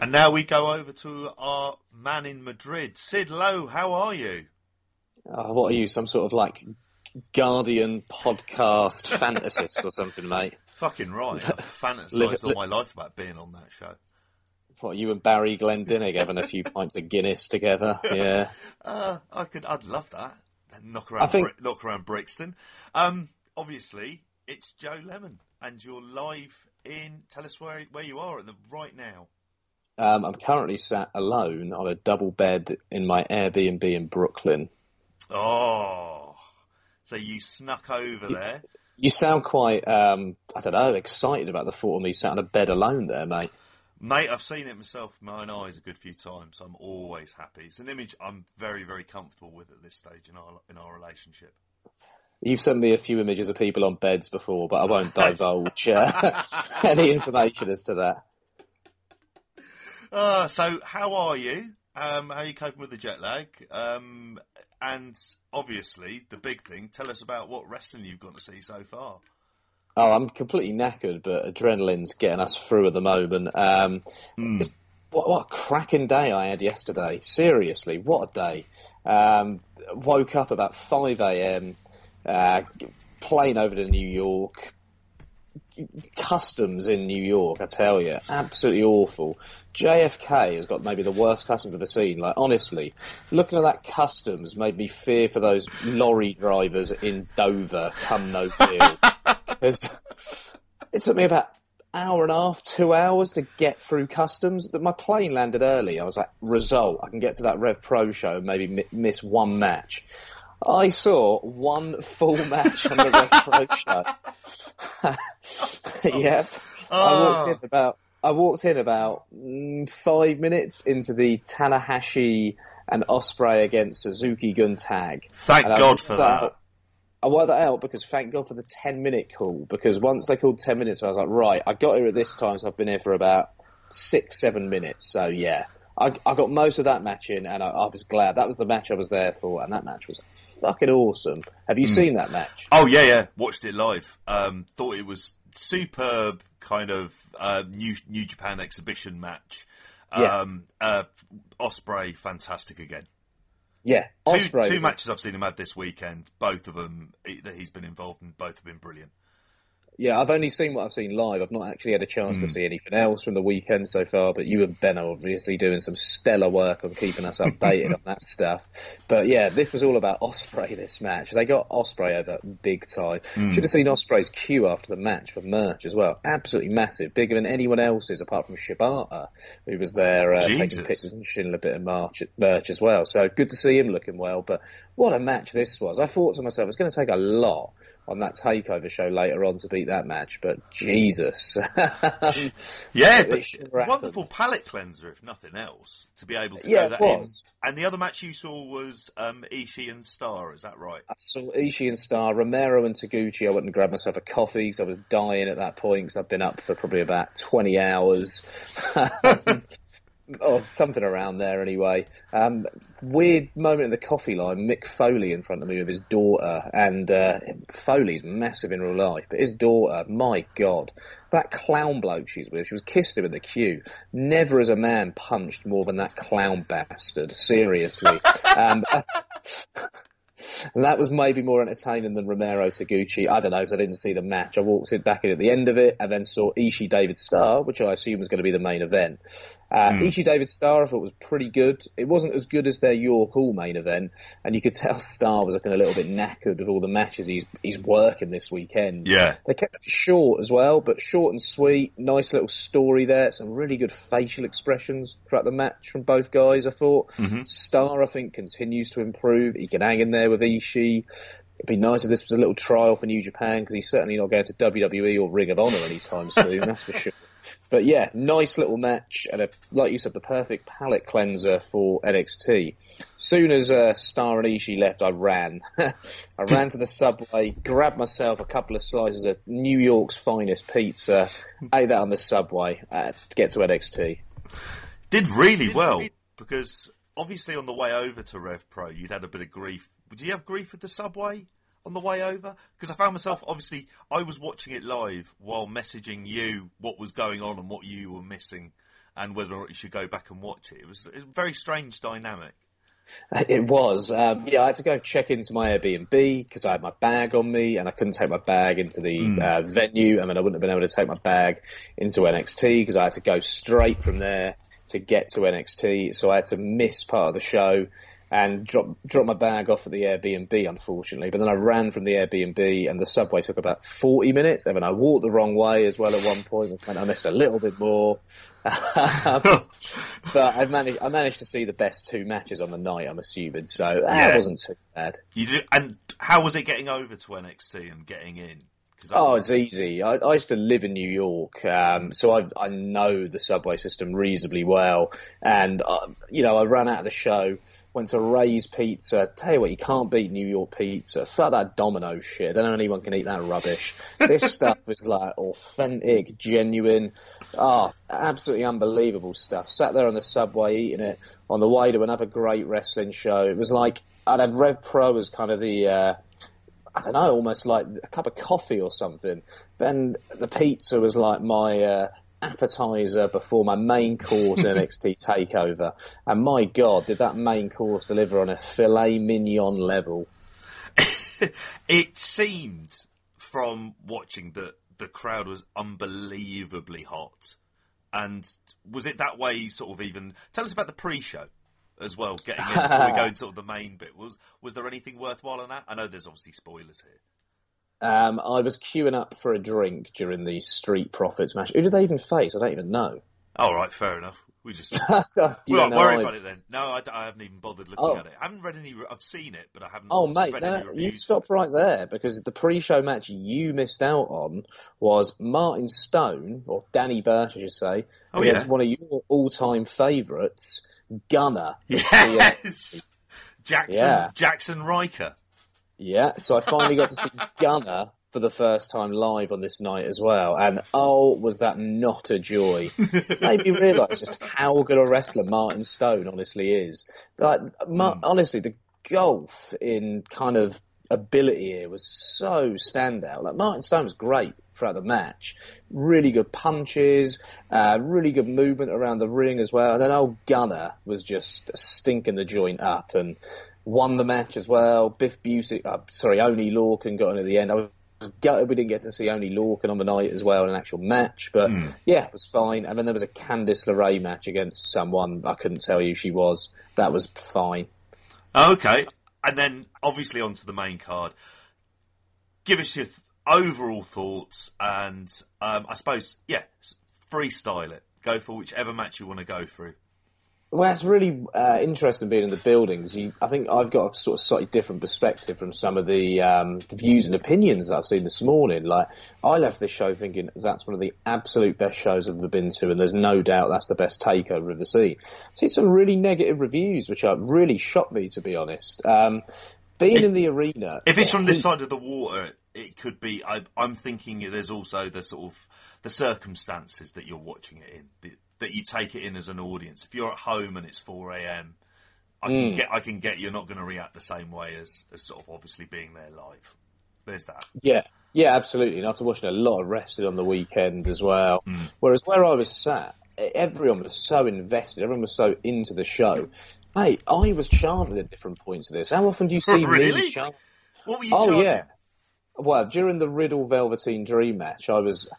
And now we go over to our man in Madrid, Sid Lowe. How are you? Uh, what are you, some sort of like Guardian podcast fantasist or something, mate? Fucking right. I've fantasized all my life about being on that show. What you and Barry Glendinning having a few pints of Guinness together? Yeah. Uh, I could. I'd love that. Knock around, think... knock around Brixton. Um, obviously, it's Joe Lemon, and you're live in. Tell us where where you are at the right now. Um, I'm currently sat alone on a double bed in my Airbnb in Brooklyn. Oh, so you snuck over you, there? You sound quite, um, I don't know, excited about the thought of me sat on a bed alone there, mate. Mate, I've seen it myself with my own eyes a good few times. I'm always happy. It's an image I'm very, very comfortable with at this stage in our in our relationship. You've sent me a few images of people on beds before, but I won't divulge uh, any information as to that. Uh, so, how are you? Um, how are you coping with the jet lag? Um, and obviously, the big thing, tell us about what wrestling you've got to see so far. Oh, I'm completely knackered, but adrenaline's getting us through at the moment. Um, mm. what, what, a cracking day I had yesterday. Seriously, what a day. Um, woke up about 5 a.m., uh, plane over to New York, customs in New York, I tell you, absolutely awful. JFK has got maybe the worst customs I've ever seen. Like honestly, looking at that customs made me fear for those lorry drivers in Dover come no deal. it took me about hour and a half, two hours to get through customs. My plane landed early. I was like, result, I can get to that Rev Pro show and maybe miss one match. I saw one full match on the Rev Pro show. yep. Oh. I walked in about I walked in about mm, five minutes into the Tanahashi and Ospreay against Suzuki Gun tag. Thank God for that. I worked that out because thank God for the 10 minute call. Because once they called 10 minutes, I was like, right, I got here at this time, so I've been here for about six, seven minutes. So yeah, I, I got most of that match in, and I, I, was glad. That was the match I was there for, and that match was fucking awesome. Have you mm. seen that match? Oh yeah, yeah. Watched it live. Um, thought it was superb, kind of uh, new New Japan exhibition match. Um, yeah. uh, Ospreay, fantastic again. Yeah, two, two matches I've seen him have this weekend. Both of them that he's been involved in, both have been brilliant. Yeah, I've only seen what I've seen live. I've not actually had a chance mm. to hmm. see anything else from the weekend so far. But you and Ben are obviously doing some stellar work on keeping us updated on that stuff. But yeah, this was all about Ospreay. This match, they got Ospreay over big time. Mm. Should have seen Ospreay's queue after the match for merch as well. Absolutely massive, bigger than anyone else's apart from Shibata, who was there uh, taking pictures and shilling a bit of merch, merch as well. So good to see him looking well. But what a match this was! I thought to myself, it's going to take a lot on that takeover show later on to beat that match, but Jesus. yeah, but wonderful palate cleanser, if nothing else, to be able to yeah, go that in. And the other match you saw was um, Ishii and Starr, is that right? I saw Ishii and Starr, Romero and Taguchi. I went and grabbed myself a coffee because I was dying at that point because I've been up for probably about 20 hours. or something around there anyway. Um, weird moment in the coffee line. Mick Foley in front of me with his daughter, and uh, Foley's massive in real life, but his daughter, my god, that clown bloke she's with, she was kissed him in the queue. Never as a man punched more than that clown bastard. Seriously. um, and that was maybe more entertaining than Romero Taguchi. I don't know because I didn't see the match. I walked in back in at the end of it and then saw Ishii David Starr, which I assume was going to be the main event. Uh, mm. Ishii David Starr, I thought was pretty good. It wasn't as good as their York Hall main event, and you could tell Starr was looking a little bit knackered with all the matches he's he's working this weekend. Yeah, they kept it short as well, but short and sweet. Nice little story there. Some really good facial expressions throughout the match from both guys. I thought mm-hmm. Starr, I think, continues to improve. He can hang in there with Ishii it'd be nice if this was a little trial for New Japan because he's certainly not going to WWE or Ring of Honor anytime soon. that's for sure. But yeah, nice little match, and a, like you said, the perfect palate cleanser for NXT. Soon as uh, Starr and Ishii left, I ran. I ran to the subway, grabbed myself a couple of slices of New York's finest pizza, ate that on the subway uh, to get to NXT. Did really well because obviously on the way over to Rev Pro, you'd had a bit of grief. Did you have grief with the subway? On the way over? Because I found myself, obviously, I was watching it live while messaging you what was going on and what you were missing and whether or not you should go back and watch it. It was, it was a very strange dynamic. It was. Um, yeah, I had to go check into my Airbnb because I had my bag on me and I couldn't take my bag into the mm. uh, venue. I mean, I wouldn't have been able to take my bag into NXT because I had to go straight from there to get to NXT. So I had to miss part of the show and dropped drop my bag off at the Airbnb, unfortunately. But then I ran from the Airbnb, and the subway took about forty minutes. And then I walked the wrong way as well at one point, and I missed a little bit more. but I managed I managed to see the best two matches on the night. I'm assuming, so that wasn't too bad. You did, and how was it getting over to NXT and getting in? Oh, it's easy. I, I, used to live in New York, um, so I, I, know the subway system reasonably well. And uh, you know, I ran out of the show went to Ray's Pizza. Tell you what, you can't beat New York pizza. Fuck that Domino shit. I don't know anyone can eat that rubbish. This stuff is like authentic, genuine, ah, oh, absolutely unbelievable stuff. Sat there on the subway eating it on the way to another great wrestling show. It was like I'd had Rev Pro as kind of the. Uh, I don't know, almost like a cup of coffee or something. Then the pizza was like my uh, appetizer uh, before my main course NXT Takeover, and my God, did that main course deliver on a filet mignon level? it seemed from watching that the crowd was unbelievably hot, and was it that way? Sort of even tell us about the pre-show as well. Getting in before we go into sort of the main bit. Was was there anything worthwhile in that? I know there's obviously spoilers here. Um, I was queuing up for a drink during the Street Profits match. Who did they even face? I don't even know. All right, fair enough. We just so, we won't worry about it then. No, I, I, haven't even bothered looking oh. at it. I haven't read any. I've seen it, but I haven't. Oh, mate, no, you stopped right there because the pre-show match you missed out on was Martin Stone or Danny Burch, I should say, oh, against yeah. one of your all-time favourites, Gunner. Yes, Jaxson yeah. Jaxson Ryker. Yeah, so I finally got to see Gunner for the first time live on this night as well, and oh, was that not a joy? Made me realise just how good a wrestler Martin Stone honestly is. Like, mm. honestly, the gulf in kind of ability here was so standout. Like Martin Stone was great throughout the match, really good punches, uh, really good movement around the ring as well. And then old Gunner was just stinking the joint up, and won the match as well. Biff Busick, uh, sorry, Oney Lorcan got in at the end. I was gutted we didn't get to see Oney Lorcan on the night as well in an actual match, but mm. yeah, it was fine. And then there was a Candice LeRae match against someone I couldn't tell you she was. That was fine. Okay, and then obviously onto the main card. Give us your th- overall thoughts, and um, I suppose yeah, freestyle it. Go for whichever match you want to go through. Well, it's really uh, interesting being in the buildings. You, I think I've got a sort of slightly different perspective from some of the, um, the, views and opinions that I've seen this morning. Like, I left this show thinking that's one of the absolute best shows I've ever been to, and there's no doubt that's the best takeover I've ever seen. I've seen some really negative reviews, which are really shocked me, to be honest. Um, being if, in the arena. If it's from this side of the water, it could be. I, am thinking there's also the sort of the circumstances that you're watching it in that you take it in as an audience. If you're at home and it's 4 a.m., I can mm. get I can get you're not going to react the same way as, as sort of obviously being there live. There's that. Yeah, yeah, absolutely. And after watching a lot of wrestling on the weekend as well, mm. whereas where I was sat, everyone was so invested, everyone was so into the show. Mate, I was chanting at different points of this. How often do you see really? me chant? What were you? Oh chanting? yeah. Well, during the Riddle Velveteen Dream match, I was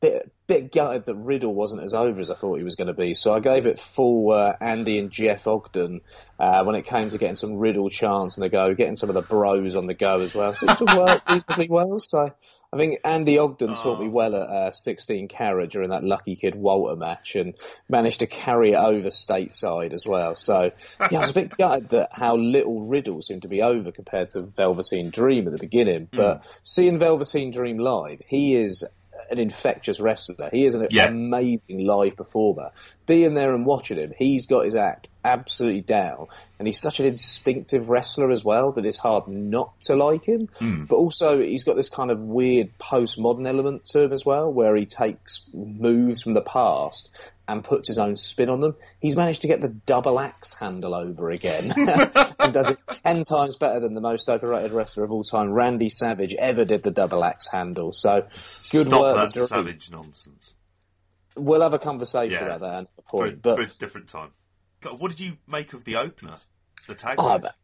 bit bit gutted that Riddle wasn't as over as I thought he was going to be. So I gave it full uh, Andy and Jeff Ogden uh, when it came to getting some Riddle chance on the go, getting some of the bros on the go as well. Seemed to work reasonably well. So I think Andy Ogden taught me well at uh, 16 carat during that Lucky Kid Walter match and managed to carry it over stateside as well. So, yeah, I was a bit gutted that how little Riddle seemed to be over compared to Velveteen Dream at the beginning. But seeing Velveteen Dream live, he is an infectious wrestler. He is an Yeah. amazing live performer. Being there and watching him, he's got his act absolutely down. And he's such an instinctive wrestler as well that it's hard not to like him. Hmm. But also, he's got this kind of weird postmodern element to him as well, where he takes moves from the past and puts his own spin on them. He's managed to get the double axe handle over again and does it ten times better than the most overrated wrestler of all time, Randy Savage, ever did the double axe handle. So good Stop work. that Drew. savage nonsense. We'll have a conversation Yeah. about that at a For, point. But for a different time. God, What did you make of the opener? The tag Oh, match? but-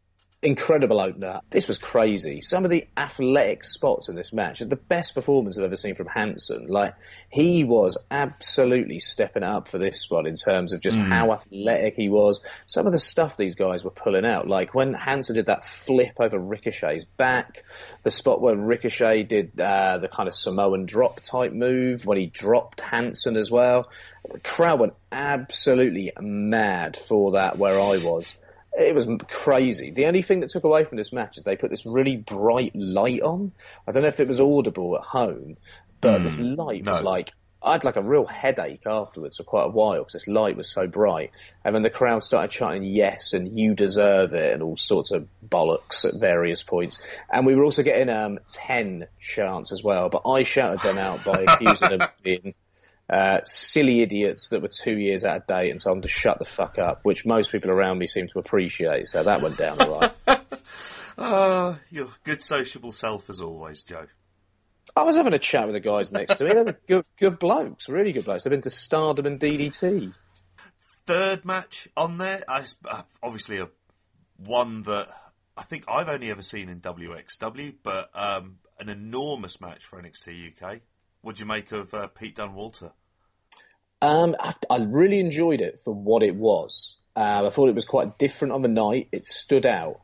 incredible opener. This was crazy. Some of the athletic spots in this match are the best performance I've ever seen from Hanson. Like he was absolutely stepping up for this spot in terms of just how athletic he was. Some of the stuff these guys were pulling out, like when Hanson did that flip over Ricochet's back, the spot where Ricochet did uh, the kind of Samoan drop type move when he dropped Hanson as well. The crowd went absolutely mad for that where I was. It was crazy. The only thing that took away from this match is they put this really bright light on. I don't know if it was audible at home, but this light was no. like I had like a real headache afterwards for quite a while because this light was so bright. And then the crowd started chanting yes and you deserve it and all sorts of bollocks at various points. And we were also getting um, 10 chants as well, but I shouted them out by accusing them of being uh, silly idiots that were two years out of date and told them to shut the fuck up, which most people around me seem to appreciate. So that went down all right. Ah, your good sociable self as always, Joe. I was having a chat with the guys next to me. They were good, good blokes, really good blokes. They've been to Stardom and DDT. Third match on there, uh, obviously a one that I think I've only ever seen in WXW, but um, an enormous match for NXT UK. What do you make of uh, Pete Dunne Walter? Um, I, I really enjoyed it for what it was. Uh, I thought it was quite different on the night. It stood out.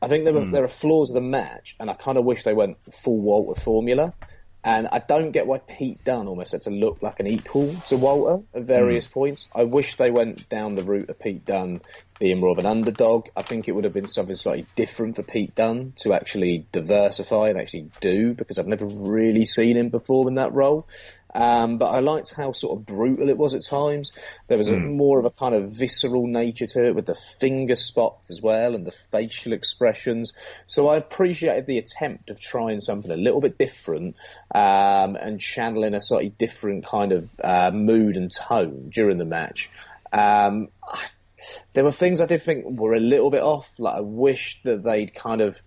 I think there were there are flaws of the match, and I kind of wish they went full Walter formula. And I don't get why Pete Dunne almost had to look like an equal to Walter at various hmm. points. I wish they went down the route of Pete Dunne being more of an underdog. I think it would have been something slightly different for Pete Dunne to actually diversify and actually do, because I've never really seen him perform in that role. Um, but I liked how sort of brutal it was at times. There was a, more of a kind of visceral nature to it with the finger spots as well and the facial expressions. So I appreciated the attempt of trying something a little bit different um, and channeling a slightly different kind of uh, mood and tone during the match. Um, there were things I did think were a little bit off. Like I wish that they'd kind of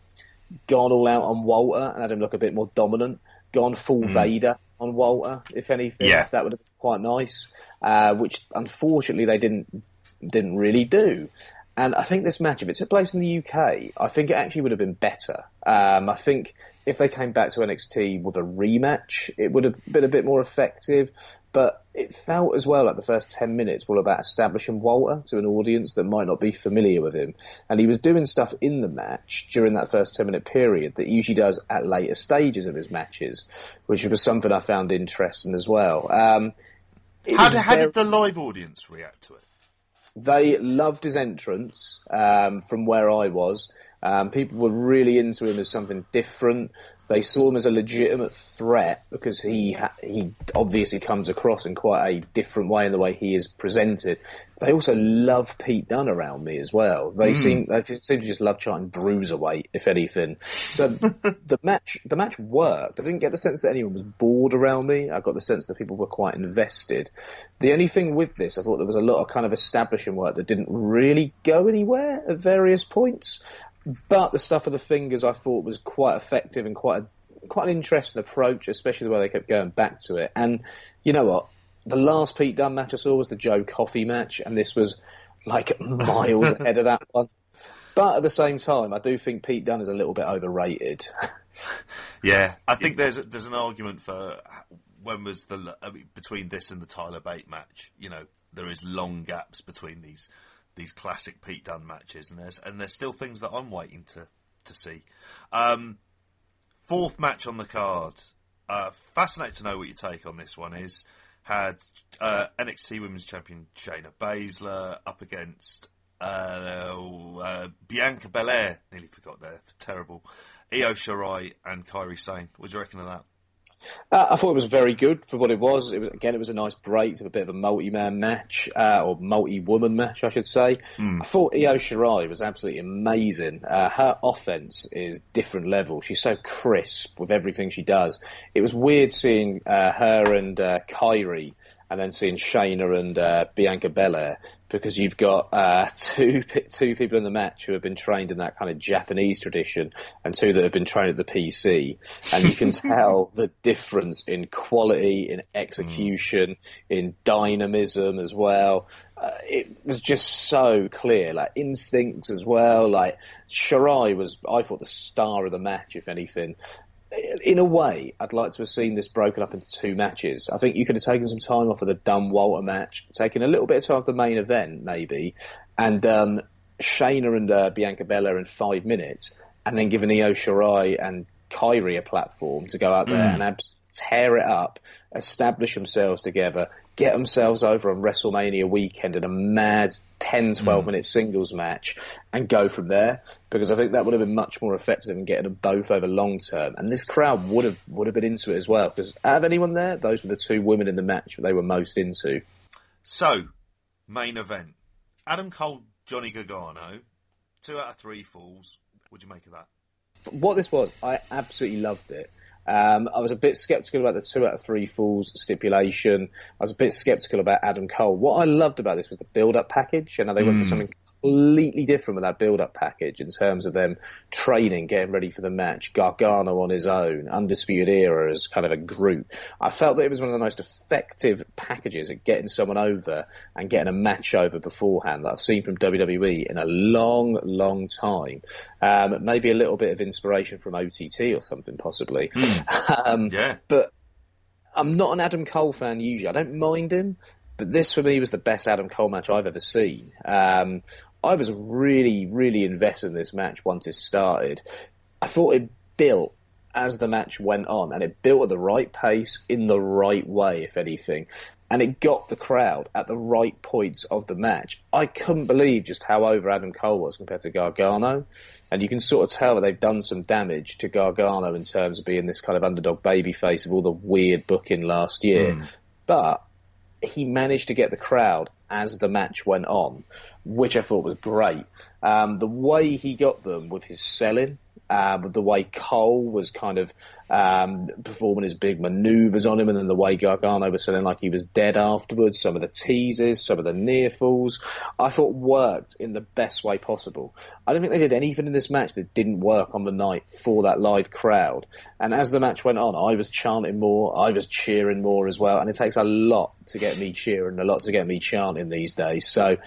gone all out on Walter and had him look a bit more dominant. Gone full Vader on Walter, if anything. Yeah. That would have been quite nice. Uh, which unfortunately they didn't didn't really do. And I think this match, if it took place in the UK, I think it actually would have been better. Um, I think if they came back to NXT with a rematch, it would have been a bit more effective. But it felt as well like the first 10 minutes were about establishing Walter to an audience that might not be familiar with him. And he was doing stuff in the match during that first 10 minute period that he usually does at later stages of his matches, which was something I found interesting as well. Um, How did, how very- did the live audience react to it? they loved his entrance um, from where I was. Um, people were really into him as something different. They saw him as a legitimate threat because he ha- he obviously comes across in quite a different way in the way he is presented. They also love Pete Dunne around me as well. They seem they seem to just love chanting bruiserweight, if anything. So the match the match worked. I didn't get the sense that anyone was bored around me. I got the sense that people were quite invested. The only thing with this, I thought there was a lot of kind of establishing work that didn't really go anywhere at various points. But the stuff of the fingers I thought was quite effective and quite a, quite an interesting approach, especially the way they kept going back to it. And you know what? The last Pete Dunne match I saw was the Joe Coffey match, and this was like miles ahead of that one. But at the same time, I do think Pete Dunne is a little bit overrated. Yeah, I think there's there's an argument for when was the I mean, between this and the Tyler Bate match. You know, there is long gaps between these these classic Pete Dunne matches, and there's and there's still things that I'm waiting to to see. Um, fourth match on the card, uh, to know what your take on this one is. Had uh, NXT Women's Champion Shayna Baszler up against uh, uh, Bianca Belair. Nearly forgot there. Terrible. Io Shirai and Kairi Sane. What do you reckon of that? Uh, I thought it was very good for what it was. It was again, it was a nice break to a bit of a multi-man match uh, or multi-woman match, I should say. Mm. I thought Io Shirai was absolutely amazing. Uh, her offense is different level. She's so crisp with everything she does. It was weird seeing uh, her and uh, Kairi and then seeing Shayna and uh, Bianca Belair because you've got uh, two two people in the match who have been trained in that kind of Japanese tradition and two that have been trained at the PC, and you can tell the difference in quality, in execution, mm. in dynamism as well. Uh, it was just so clear, like instincts as well. Like Shirai was, I thought, the star of the match, if anything in a way, I'd like to have seen this broken up into two matches. I think you could have taken some time off of the Dunne Walter match, taken a little bit of time off the main event, maybe, and um, Shayna and uh, Bianca Belair in five minutes, and then given Io Shirai and Kairi a platform to go out there mm. and abs- tear it up, establish themselves together, get themselves over on WrestleMania weekend in a mad 10, 12 mm. minute singles match and go from there. Because I think that would have been much more effective in getting them both over long term. And this crowd would have, would have been into it as well. Because out of anyone there, those were the two women in the match that they were most into. So, main event. Adam Cole, Johnny Gargano, two out of three falls. What'd you make of that? What this was, I absolutely loved it. Um, I was a bit skeptical about the two out of three falls stipulation. I was a bit skeptical about Adam Cole. What I loved about this was the build-up package. Know, they went for hmm. something completely different with that build-up package in terms of them training, getting ready for the match. Gargano on his own, Undisputed Era as kind of a group. I felt that it was one of the most effective packages at getting someone over and getting a match over beforehand that I've seen from WWE in a long, long time. Um, maybe a little bit of inspiration from OTT or something, possibly. Mm. um, yeah. But I'm not an Adam Cole fan usually. I don't mind him, but this for me was the best Adam Cole match I've ever seen. Um, I was really, really invested in this match once it started. I thought it built as the match went on, and it built at the right pace in the right way, if anything. And it got the crowd at the right points of the match. I couldn't believe just how over Adam Cole was compared to Gargano. And you can sort of tell that they've done some damage to Gargano in terms of being this kind of underdog babyface of all the weird booking last year. Mm. But he managed to get the crowd as the match went on, which I thought was great. Um, the way he got them with his selling, um, the way Cole was kind of um, performing his big maneuvers on him, and then the way Gargano was selling like he was dead afterwards. Some of the teases, some of the near falls, I thought worked in the best way possible. I don't think they did anything in this match that didn't work on the night for that live crowd. And as the match went on, I was chanting more, I was cheering more as well, and it takes a lot to get me cheering, a lot to get me chanting these days. So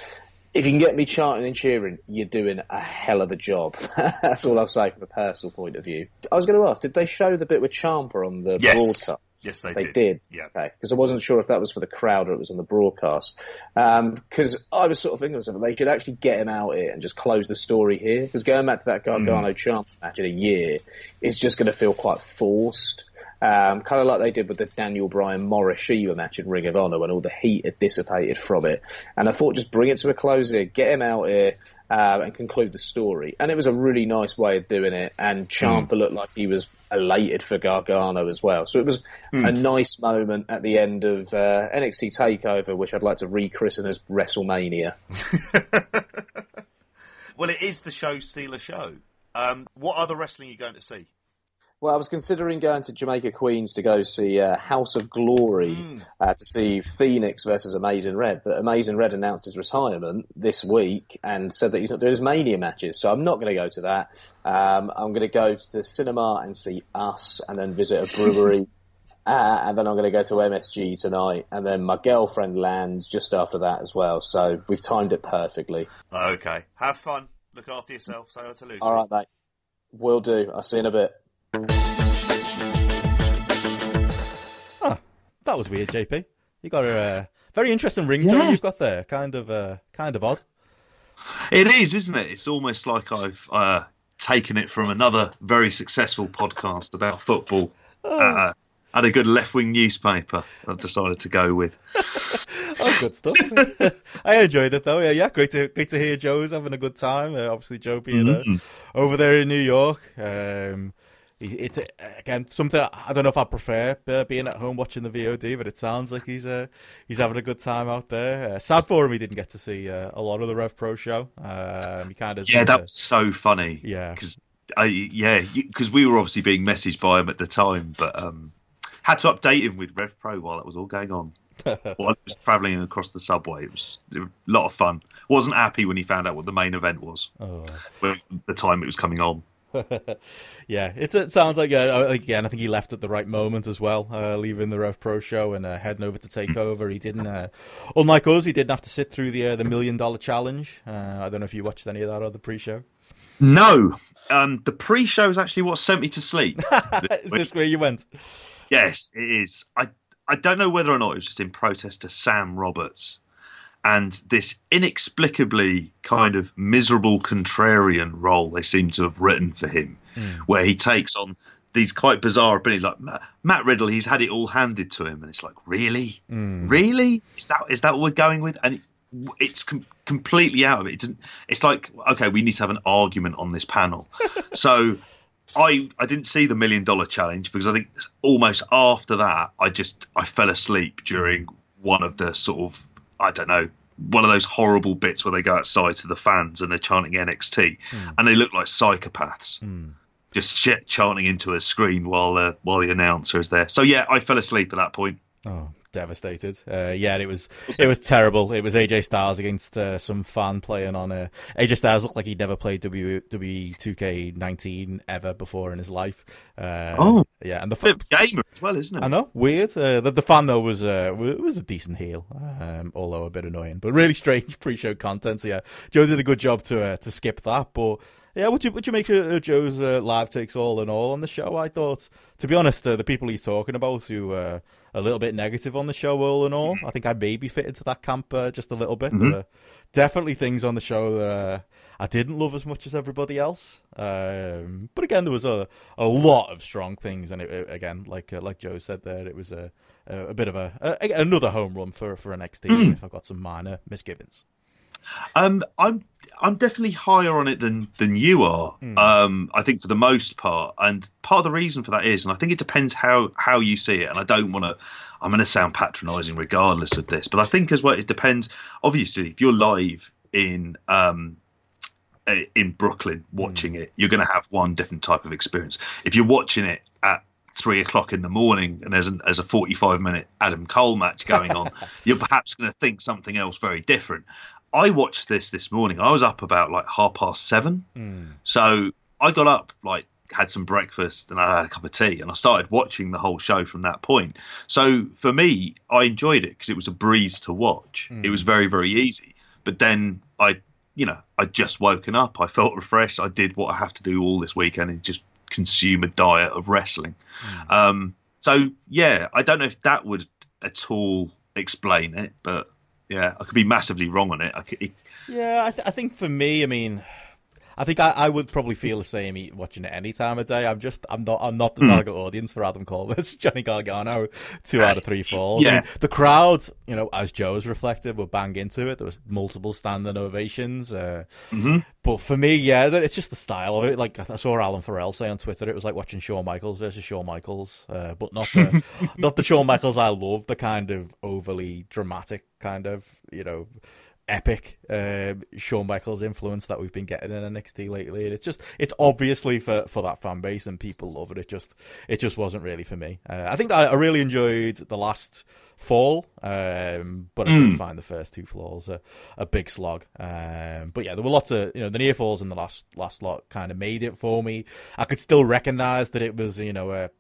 if you can get me chanting and cheering, you're doing a hell of a job. That's all I'll say from a personal point of view. I was going to ask, did they show the bit with Ciampa on the yes. broadcast? Yes, they, they did. did. Yeah. Okay. Because I wasn't sure if that was for the crowd or it was on the broadcast. Because um, I was sort of thinking. They should actually get him out here and just close the story here. Because going back to that Gargano mm. Ciampa match in a year is just going to feel quite forced. Um, kind of like they did with the Daniel Bryan Morishima match in Ring of Honor when all the heat had dissipated from it. And I thought just bring it to a close here, get him out here, uh, and conclude the story. And it was a really nice way of doing it. And Ciampa mm. looked like he was elated for Gargano as well. So it was mm. a nice moment at the end of uh, NXT Takeover, which I'd like to rechristen as WrestleMania. well, it is the show stealer show. Um, what other wrestling are you going to see? Well, I was considering going to Jamaica Queens to go see uh, House of Glory mm. uh, to see Phoenix versus Amazing Red, but Amazing Red announced his retirement this week and said that he's not doing his Mania matches, so I'm not going to go to that. Um, I'm going to go to the cinema and see Us, and then visit a brewery. Uh, and then I'm going to go to MSG tonight, and then my girlfriend lands just after that as well. So we've timed it perfectly. Okay, have fun. Look after yourself. Say hello to Lucy. All right, mate. Will do. I'll see you in a bit. Ah, that was weird, JP. You got a uh, very interesting ring yeah. you've got there. Kind of, uh, kind of odd. It is, isn't it? It's almost like I've uh, taken it from another very successful podcast about football. Oh. Uh, had a good left wing newspaper. I decided to go with. oh, good stuff. I enjoyed it though. Yeah, yeah. Great to great to hear Joe's having a good time. Uh, obviously, Joe being uh, Mhm. over there in New York. Um, it's again something I don't know if I prefer uh, being at home watching the VOD, but it sounds like he's uh, he's having a good time out there. Uh, sad for him, he didn't get to see uh, a lot of the Rev Pro show. Um, he kind of Yeah, that was so funny. yeah. because I yeah because we were obviously being messaged by him at the time, but um, had to update him with Rev Pro while that was all going on. while I was travelling across the subway, it was, it was a lot of fun. Wasn't happy when he found out what the main event was. Oh. The time it was coming on. yeah, it's, it sounds like uh, again. I think he left at the right moment as well, uh, leaving the Rev Pro show and uh, heading over to take over. He didn't, uh, unlike us, he didn't have to sit through the uh, the million dollar challenge. Uh, I don't know if you watched any of that or the pre show. No, um, the pre-show is actually what sent me to sleep. Is this where you went? Yes, it is. I I don't know whether or not it was just in protest to Sam Roberts and this inexplicably kind of miserable contrarian role they seem to have written for him, hmm. where he takes on these quite bizarre abilities. Like Matt Riddle, he's had it all handed to him, and it's like, really, hmm. really, is that is that what we're going with? And it, it's com- completely out of it. It doesn't. It's like, okay, we need to have an argument on this panel. so. I, I didn't see the million dollar challenge because I think almost after that I just I fell asleep during one of the sort of I don't know one of those horrible bits where they go outside to the fans and they're chanting NXT and they look like psychopaths just shit chanting into a screen while uh, while the announcer is there. So yeah, I fell asleep at that point. Oh, devastated. Uh, yeah, it was it was terrible. It was AJ Styles against uh, some fan playing on a. AJ Styles looked like he'd never played WWE 2K19 ever before in his life. Uh, Oh. yeah, and the Bit fa- gamer as well, isn't it? I know, weird. Uh, the, the fan though was uh, was a decent heel, um, although a bit annoying, but really strange pre-show content. So yeah, Joe did a good job to uh, to skip that. But yeah, what you what you make of uh, Joe's uh, live takes all in all on the show? I thought, to be honest, uh, the people he's talking about who uh, a little bit negative on the show all in all, I think I maybe fit into that camp uh, just a little bit. There are definitely things on the show that. Uh, I didn't love as much as everybody else, um, but again, there was a, a lot of strong things, and it, it- again, like uh, like Joe said there, it was a a, a bit of a, a another home run for for NXT. even If I've got some minor misgivings, Um, I'm I'm definitely higher on it than than you are. Um, I think for the most part, and part of the reason for that is, and I think it depends how how you see it. And I don't want to. I'm going to sound patronising regardless of this, but I think as well it depends. Obviously, if you're live in um, in Brooklyn watching it, you're going to have one different type of experience. If you're watching it at three o'clock in the morning and there's, an, there's a 45 minute Adam Cole match going on, you're perhaps going to think something else very different. I watched this this morning. I was up about like half past seven. So I got up, like, had some breakfast and I had a cup of tea and I started watching the whole show from that point. So for me, I enjoyed it because it was a breeze to watch. It was very, very easy. But then I, you know, I'd just woken up. I felt refreshed. I did what I have to do all this weekend and just consume a diet of wrestling. Um, so yeah, I don't know if that would at all explain it, but yeah, I could be massively wrong on it. I could, it yeah, I, th- I think for me, I mean. I think I, I would probably feel the same watching it any time of day. I'm just I'm not I'm not the target audience for Adam Cole versus Johnny Gargano. Two out of three falls. Yeah. the crowd, you know, as Joe's reflected, would bang into it. There was multiple standing ovations. Uh, But for me, yeah, it's just the style of it. Like I saw Alan Farrell say on Twitter, it was like watching Shawn Michaels versus Shawn Michaels, uh, but not the not the Shawn Michaels I love. The kind of overly dramatic, kind of you know, epic uh, Shawn Michaels influence that we've been getting in NXT lately. And it's just it's obviously for for that fan base and people love it. It just it just wasn't really for me. Uh, I think that I really enjoyed the last fall, um, but I did find the first two falls a, a big slog. Um, but yeah, there were lots of you know the near falls in the last last lot kind of made it for me. I could still recognize that it was you know a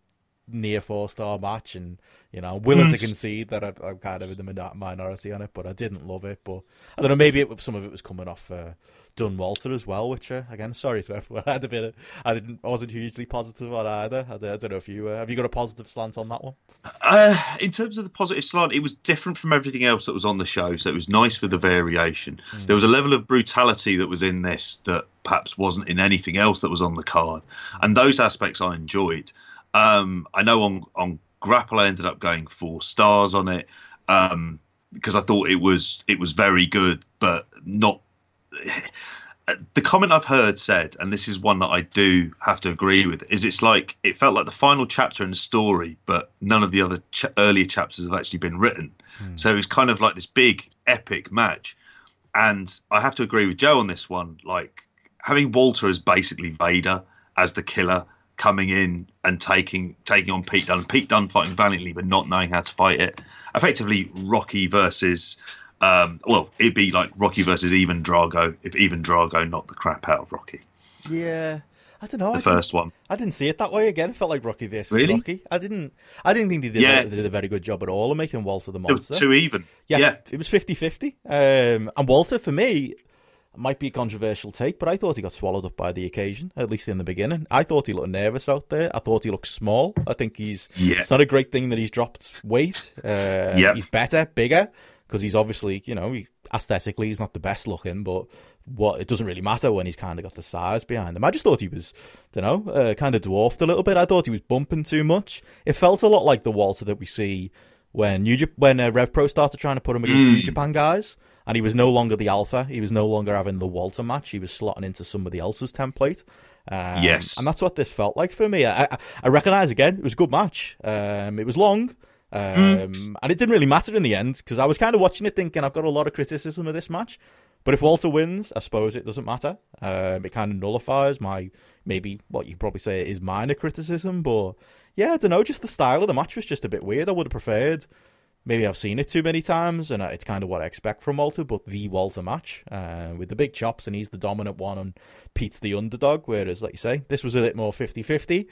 near four star match, and you know I'm willing to concede that I, I'm kind of in the minority on it, but I didn't love it. But I don't know, maybe it, some of it was coming off. Uh, Dunne Walter as well, which uh, again, sorry to everyone. I had a bit of, I didn't, I wasn't hugely positive on either. I, I don't know if you uh, have you got a positive slant on that one. Uh, in terms of the positive slant, it was different from everything else that was on the show, so it was nice for the variation. There was a level of brutality that was in this that perhaps wasn't in anything else that was on the card, and those aspects I enjoyed. Um, I know on on Grappler ended up going four stars on it um, because I thought it was it was very good, but not. The comment I've heard said, and this is one that I do have to agree with, is it's like it felt like the final chapter in the story, but none of the other ch- earlier chapters have actually been written. So it was kind of like this big epic match, and I have to agree with Joe on this one. Like having Walter as basically Vader as the killer coming in and taking taking on Pete Dunne. Pete Dunne fighting valiantly but not knowing how to fight it. Effectively, Rocky versus. Um, well, it'd be like Rocky versus Ivan Drago if Ivan Drago knocked the crap out of Rocky. Yeah, I don't know. The I first one. I didn't see it that way again. It felt like Rocky versus Really? Rocky. I didn't. I didn't think they did, Yeah. a, they did a very good job at all of making Walter the monster. It was too even. yeah, yeah. it was 50-50. Um, and Walter, for me, might be a controversial take, but I thought he got swallowed up by the occasion, at least in the beginning. I thought he looked nervous out there. I thought he looked small. I think he's. Yeah. It's not a great thing that he's dropped weight. Uh, Yeah. He's better, bigger, because he's obviously, you know, he, aesthetically he's not the best looking, but what it doesn't really matter when he's kind of got the size behind him. I just thought he was, don't know, uh, kind of dwarfed a little bit. I thought he was bumping too much. It felt a lot like the Walter that we see when New Jap- when uh, Rev Pro started trying to put him against New Japan guys, and he was no longer the alpha. He was no longer having the Walter match. He was slotting into somebody else's template. Um, Yes. and that's what this felt like for me. I, I, I recognise again, it was a good match. Um, it was long. Um, And it didn't really matter in the end because I was kind of watching it thinking I've got a lot of criticism of this match. But if Walter wins, I suppose it doesn't matter. Um, it kind of nullifies my maybe what you probably say is minor criticism. But yeah, I don't know. Just the style of the match was just a bit weird. I would have preferred. Maybe I've seen it too many times, and it's kind of what I expect from Walter. But the Walter match uh, with the big chops, and he's the dominant one, and Pete's the underdog. Whereas, like you say, this was a bit more 50-50.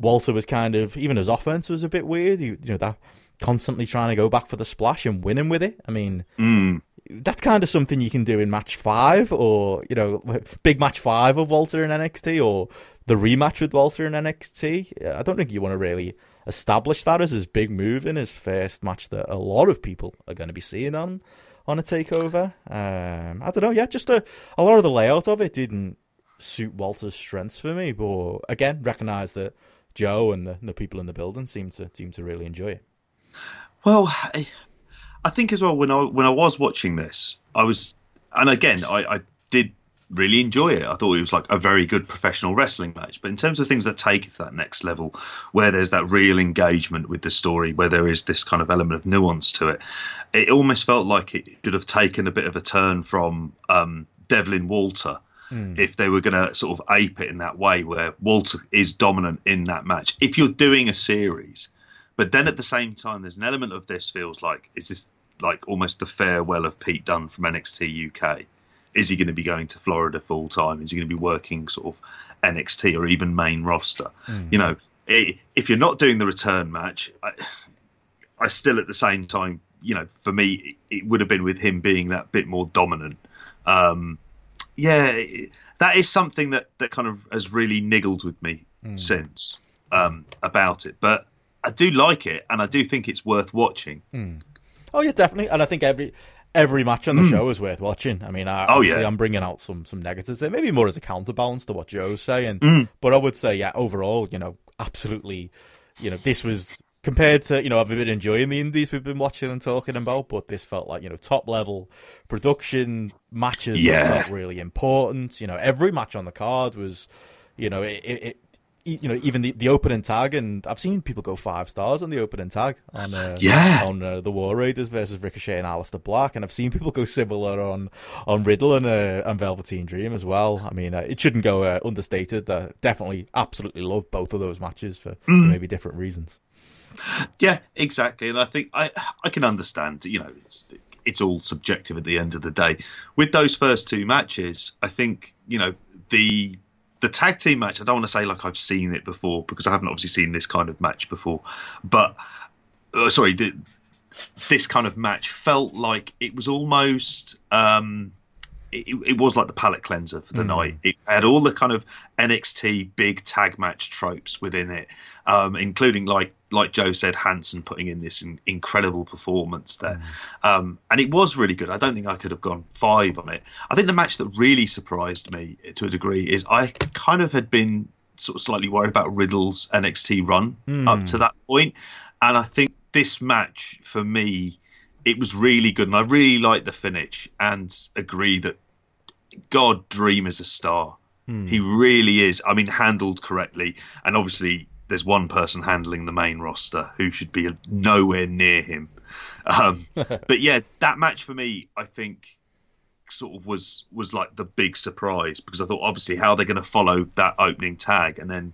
Walter was kind of even his offense was a bit weird. You, you know that constantly trying to go back for the splash and winning with it. I mean, Mm. that's kind of something you can do in match five, or you know, big match five of Walter in NXT, or the rematch with Walter in NXT. I don't think you want to really establish that as his big move in his first match that a lot of people are going to be seeing on on a takeover. Um, I don't know. Yeah, just a a lot of the layout of it didn't suit Walter's strengths for me, but again, recognize that Joe and the, the people in the building seem to seem to really enjoy it. Well, I, I think as well when I when I was watching this, I was, and again, I, I did really enjoy it. I thought it was like a very good professional wrestling match. But in terms of things that take it to that next level, where there's that real engagement with the story, where there is this kind of element of nuance to it, it almost felt like it should have taken a bit of a turn from um, Devlin Walter. If they were going to sort of ape it in that way, where Walter is dominant in that match. If you're doing a series, but then at the same time, there's an element of this feels like is this like almost the farewell of Pete Dunne from NXT UK? Is he going to be going to Florida full time? Is he going to be working sort of NXT or even main roster? You know, if you're not doing the return match, I, I still at the same time, you know, for me, it would have been with him being that bit more dominant. Um, yeah, that is something that that kind of has really niggled with me since um, about it. But I do like it, and I do think it's worth watching. Oh yeah, definitely. And I think every every match on the show is worth watching. I mean, I. Oh, obviously yeah. I'm bringing out some some negatives there, maybe more as a counterbalance to what Joe's saying. Hmm. But I would say, yeah, overall, you know, absolutely, you know, this was compared to you know I've been enjoying the indies we've been watching and talking about, but this felt like you know top level production matches. Yeah. felt really important. You know, every match on the card was, you know, it. it, you know, even the, the opening tag, and I've seen people go five stars on the opening tag on uh, Yeah. on uh, the War Raiders versus Ricochet and Aleister Black, and I've seen people go similar on on Riddle and uh, and Velveteen Dream as well. I mean, uh, it shouldn't go uh, understated. Uh, definitely, absolutely love both of those matches for, for maybe different reasons. Yeah, exactly. And I think I I can understand. You know, it's it's all subjective at the end of the day. With those first two matches, I think you know the the tag team match. I don't want to say like I've seen it before because I haven't obviously seen this kind of match before. But uh, sorry, the, this kind of match felt like it was almost. Um, it, it was like the palate cleanser for the night. It had all the kind of NXT big tag match tropes within it, um, including like like Joe said, Hanson putting in this in, incredible performance there, mm. um, and it was really good. I don't think I could have gone five on it. I think the match that really surprised me to a degree is I kind of had been sort of slightly worried about Riddle's NXT run hmm. up to that point. and I think this match for me, it was really good, and I really liked the finish, and agree that God Dream is a star. Hmm. He really is. I mean, handled correctly, and obviously there's one person handling the main roster who should be nowhere near him. Um, but yeah, that match for me, I think, sort of was was like the big surprise because I thought obviously how they're going to follow that opening tag, and then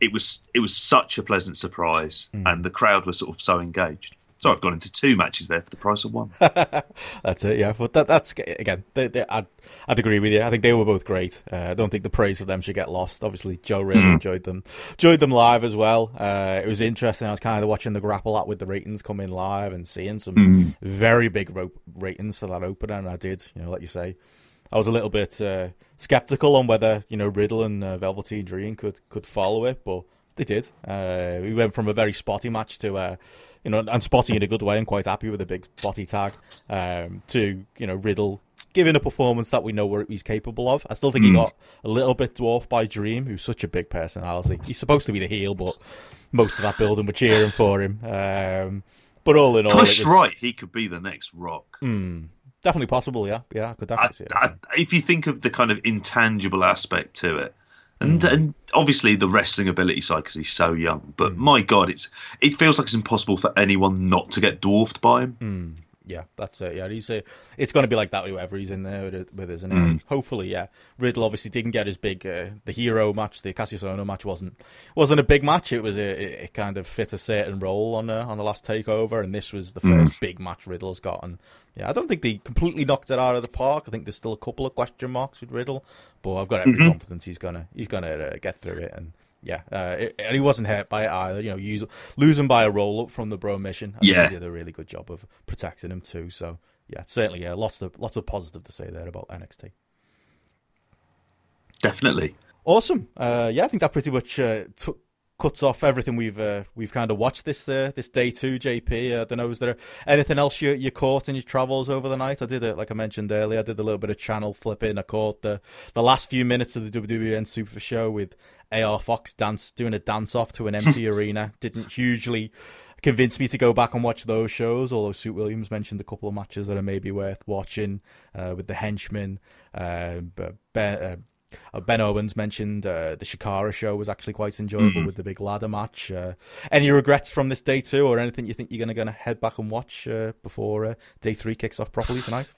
it was it was such a pleasant surprise, and the crowd was sort of so engaged. So I've gone into two matches there for the price of one. that's it, yeah. But that, that's again, they, they, I'd, I'd agree with you. I think they were both great. Uh, I don't think the praise for them should get lost. Obviously, Joe really enjoyed them, enjoyed them live as well. Uh, it was interesting. I was kind of watching the GRAPPL out with the ratings come in live and seeing some very big ro- ratings for that opener, and I did, you know, like you say. I was a little bit uh, skeptical on whether you know Riddle and uh, Velveteen Dream could could follow it, but they did. Uh, we went from a very spotty match to uh, you know, and spotty in a good way. I'm quite happy with a big spotty tag. Um, to you know, Riddle giving a performance that we know what he's capable of. I still think he got a little bit dwarfed by Dream, who's such a big personality. He's supposed to be the heel, but most of that building were cheering for him. Um, but all in all, Push was right, he could be the next Rock. definitely possible. Yeah, yeah, I could I, definitely see it. I, if you think of the kind of intangible aspect to it, and mm. and obviously the wrestling ability side because he's so young, but mm. my God, it's it feels like it's impossible for anyone not to get dwarfed by him. Mm. Yeah, that's it. Yeah, he's a, it's going to be like that whoever he's in there with, with isn't it? Hopefully, yeah. Riddle obviously didn't get his big uh, the hero match. The Kassius Ohno match wasn't wasn't a big match. It was a it, it kind of fit a certain role on uh, on the last takeover, and this was the first big match Riddle's got. And yeah, I don't think they completely knocked it out of the park. I think there's still a couple of question marks with Riddle, but I've got every confidence he's gonna he's gonna uh, get through it and. Yeah, uh, it, and he wasn't hurt by it either. You know, use, losing by a roll up from the Bromission. I think Yeah. he did a really good job of protecting him too. So yeah, certainly, yeah, lots of lots of positive to say there about NXT. Definitely. Awesome. Uh, yeah, I think that pretty much uh, t- cuts off everything we've uh, we've kind of watched this uh, this day two. JP, I don't know, is there anything else you you caught in your travels over the night? I did it, like I mentioned earlier. I did a little bit of channel flipping. I caught the the last few minutes of the WWN Super Show with AR Fox dance doing a dance off to an empty arena. Didn't hugely convince me to go back and watch those shows. Although Suit Williams mentioned a couple of matches that are maybe worth watching uh, with the Henchmen. Uh, but ben, uh, uh, Ben Owens mentioned uh, the Chikara show was actually quite enjoyable with the big ladder match. Uh, any regrets from this day two, or anything you think you're going to head back and watch uh, before uh, day three kicks off properly tonight?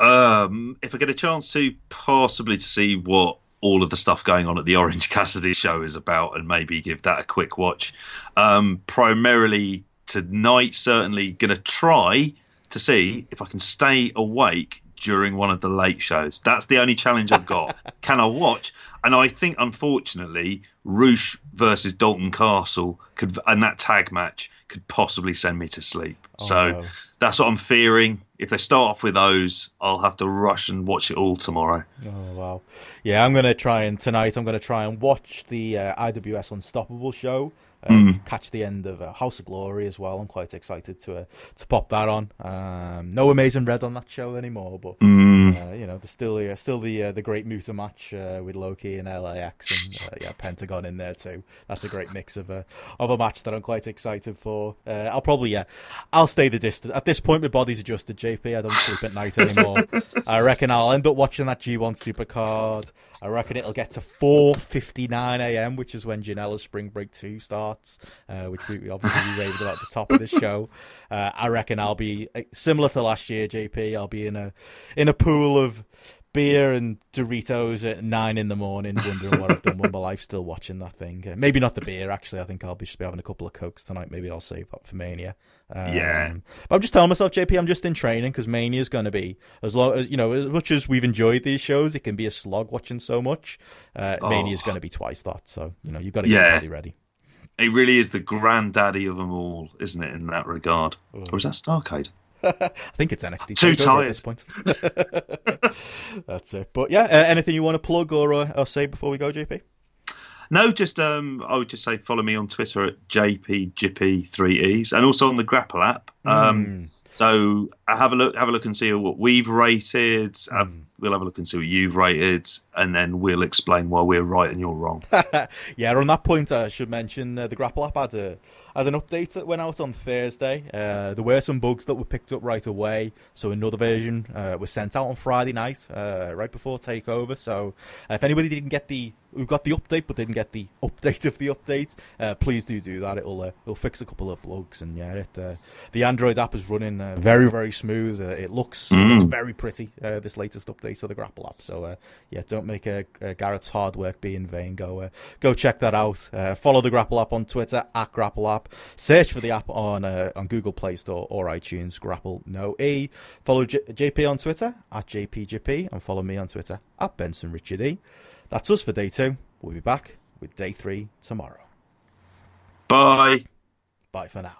Um, if I get a chance to, possibly to see what all of the stuff going on at the Orange Cassidy show is about, and maybe give that a quick watch. Um, primarily tonight, certainly going to try to see if I can stay awake during one of the late shows. That's the only challenge I've got. can I watch? And I think, unfortunately, Rush versus Dalton Castle could, and that tag match could possibly send me to sleep. so no. that's what I'm fearing. If they start off with those, I'll have to rush and watch it all tomorrow. Oh wow, yeah, I'm gonna try and tonight. I'm gonna try and watch the uh, IWS Unstoppable show. Uh, Catch the end of uh, House of Glory as well. I'm quite excited to uh, to pop that on. Um, no Amazing Red on that show anymore, but uh, you know, there's still uh, still the uh, the Great Muta match uh, with Loki and LAX and uh, yeah, Pentagon in there too. That's a great mix of a of a match that I'm quite excited for. Uh, I'll probably yeah, I'll stay the distance at this point. My body's adjusted. JP, I don't sleep at night anymore. I reckon I'll end up watching that G1 Supercard. I reckon it'll get to 4:59 a.m., which is when Janela's Spring Break 2 starts, uh, which we obviously we raved about at the top of this show. Uh, I reckon I'll be similar to last year, JP. I'll be in a in a pool of beer and Doritos at nine in the morning, wondering what I've done with my life. Still watching that thing. Uh, maybe not the beer. Actually, I think I'll be just be having a couple of cokes tonight. Maybe I'll save that for Mania. Um, Yeah. but I'm just telling myself, JP, I'm just in training because Mania is going to be as long as you know, as much as we've enjoyed these shows, it can be a slog watching so much. Uh, Mania is going to be twice that, so you know, you've got to get Yeah. your ready. It really is the granddaddy of them all, isn't it, in that regard? Or is that Starcade? I think it's NXT. Too tired. at this point. That's it. But yeah, uh, anything you want to plug or, uh, or say before we go, JP? No, just um, I would just say follow me on Twitter at jpgp3es and also on the GRAPPL app. Um, So uh, have a look, have a look and see what we've rated. I've We'll have a look and see what you've rated, and then we'll explain why we're right and you're wrong. yeah, on that point, I should mention uh, the GRAPPL app had a had an update that went out on Thursday. Uh, there were some bugs that were picked up right away, so another version uh, was sent out on Friday night, uh, right before takeover. So uh, if anybody didn't get the who got the update but didn't get the update of the update, uh, please do do that. It'll uh, it'll fix a couple of bugs, and yeah, it, uh, the Android app is running uh, very very smooth. Uh, it looks Mm. looks very pretty. Uh, this latest update of the GRAPPL app. So uh, yeah, don't make Garrett's hard work be in vain. Go uh, go check that out. Uh, follow the GRAPPL app on Twitter at GRAPPL app. Search for the app on uh, on Google Play Store or iTunes. GRAPPL no e. Follow J- JP on Twitter at JPGP and follow me on Twitter at Benson Richard E. That's us for day two. We'll be back with day three tomorrow. Bye. Bye for now.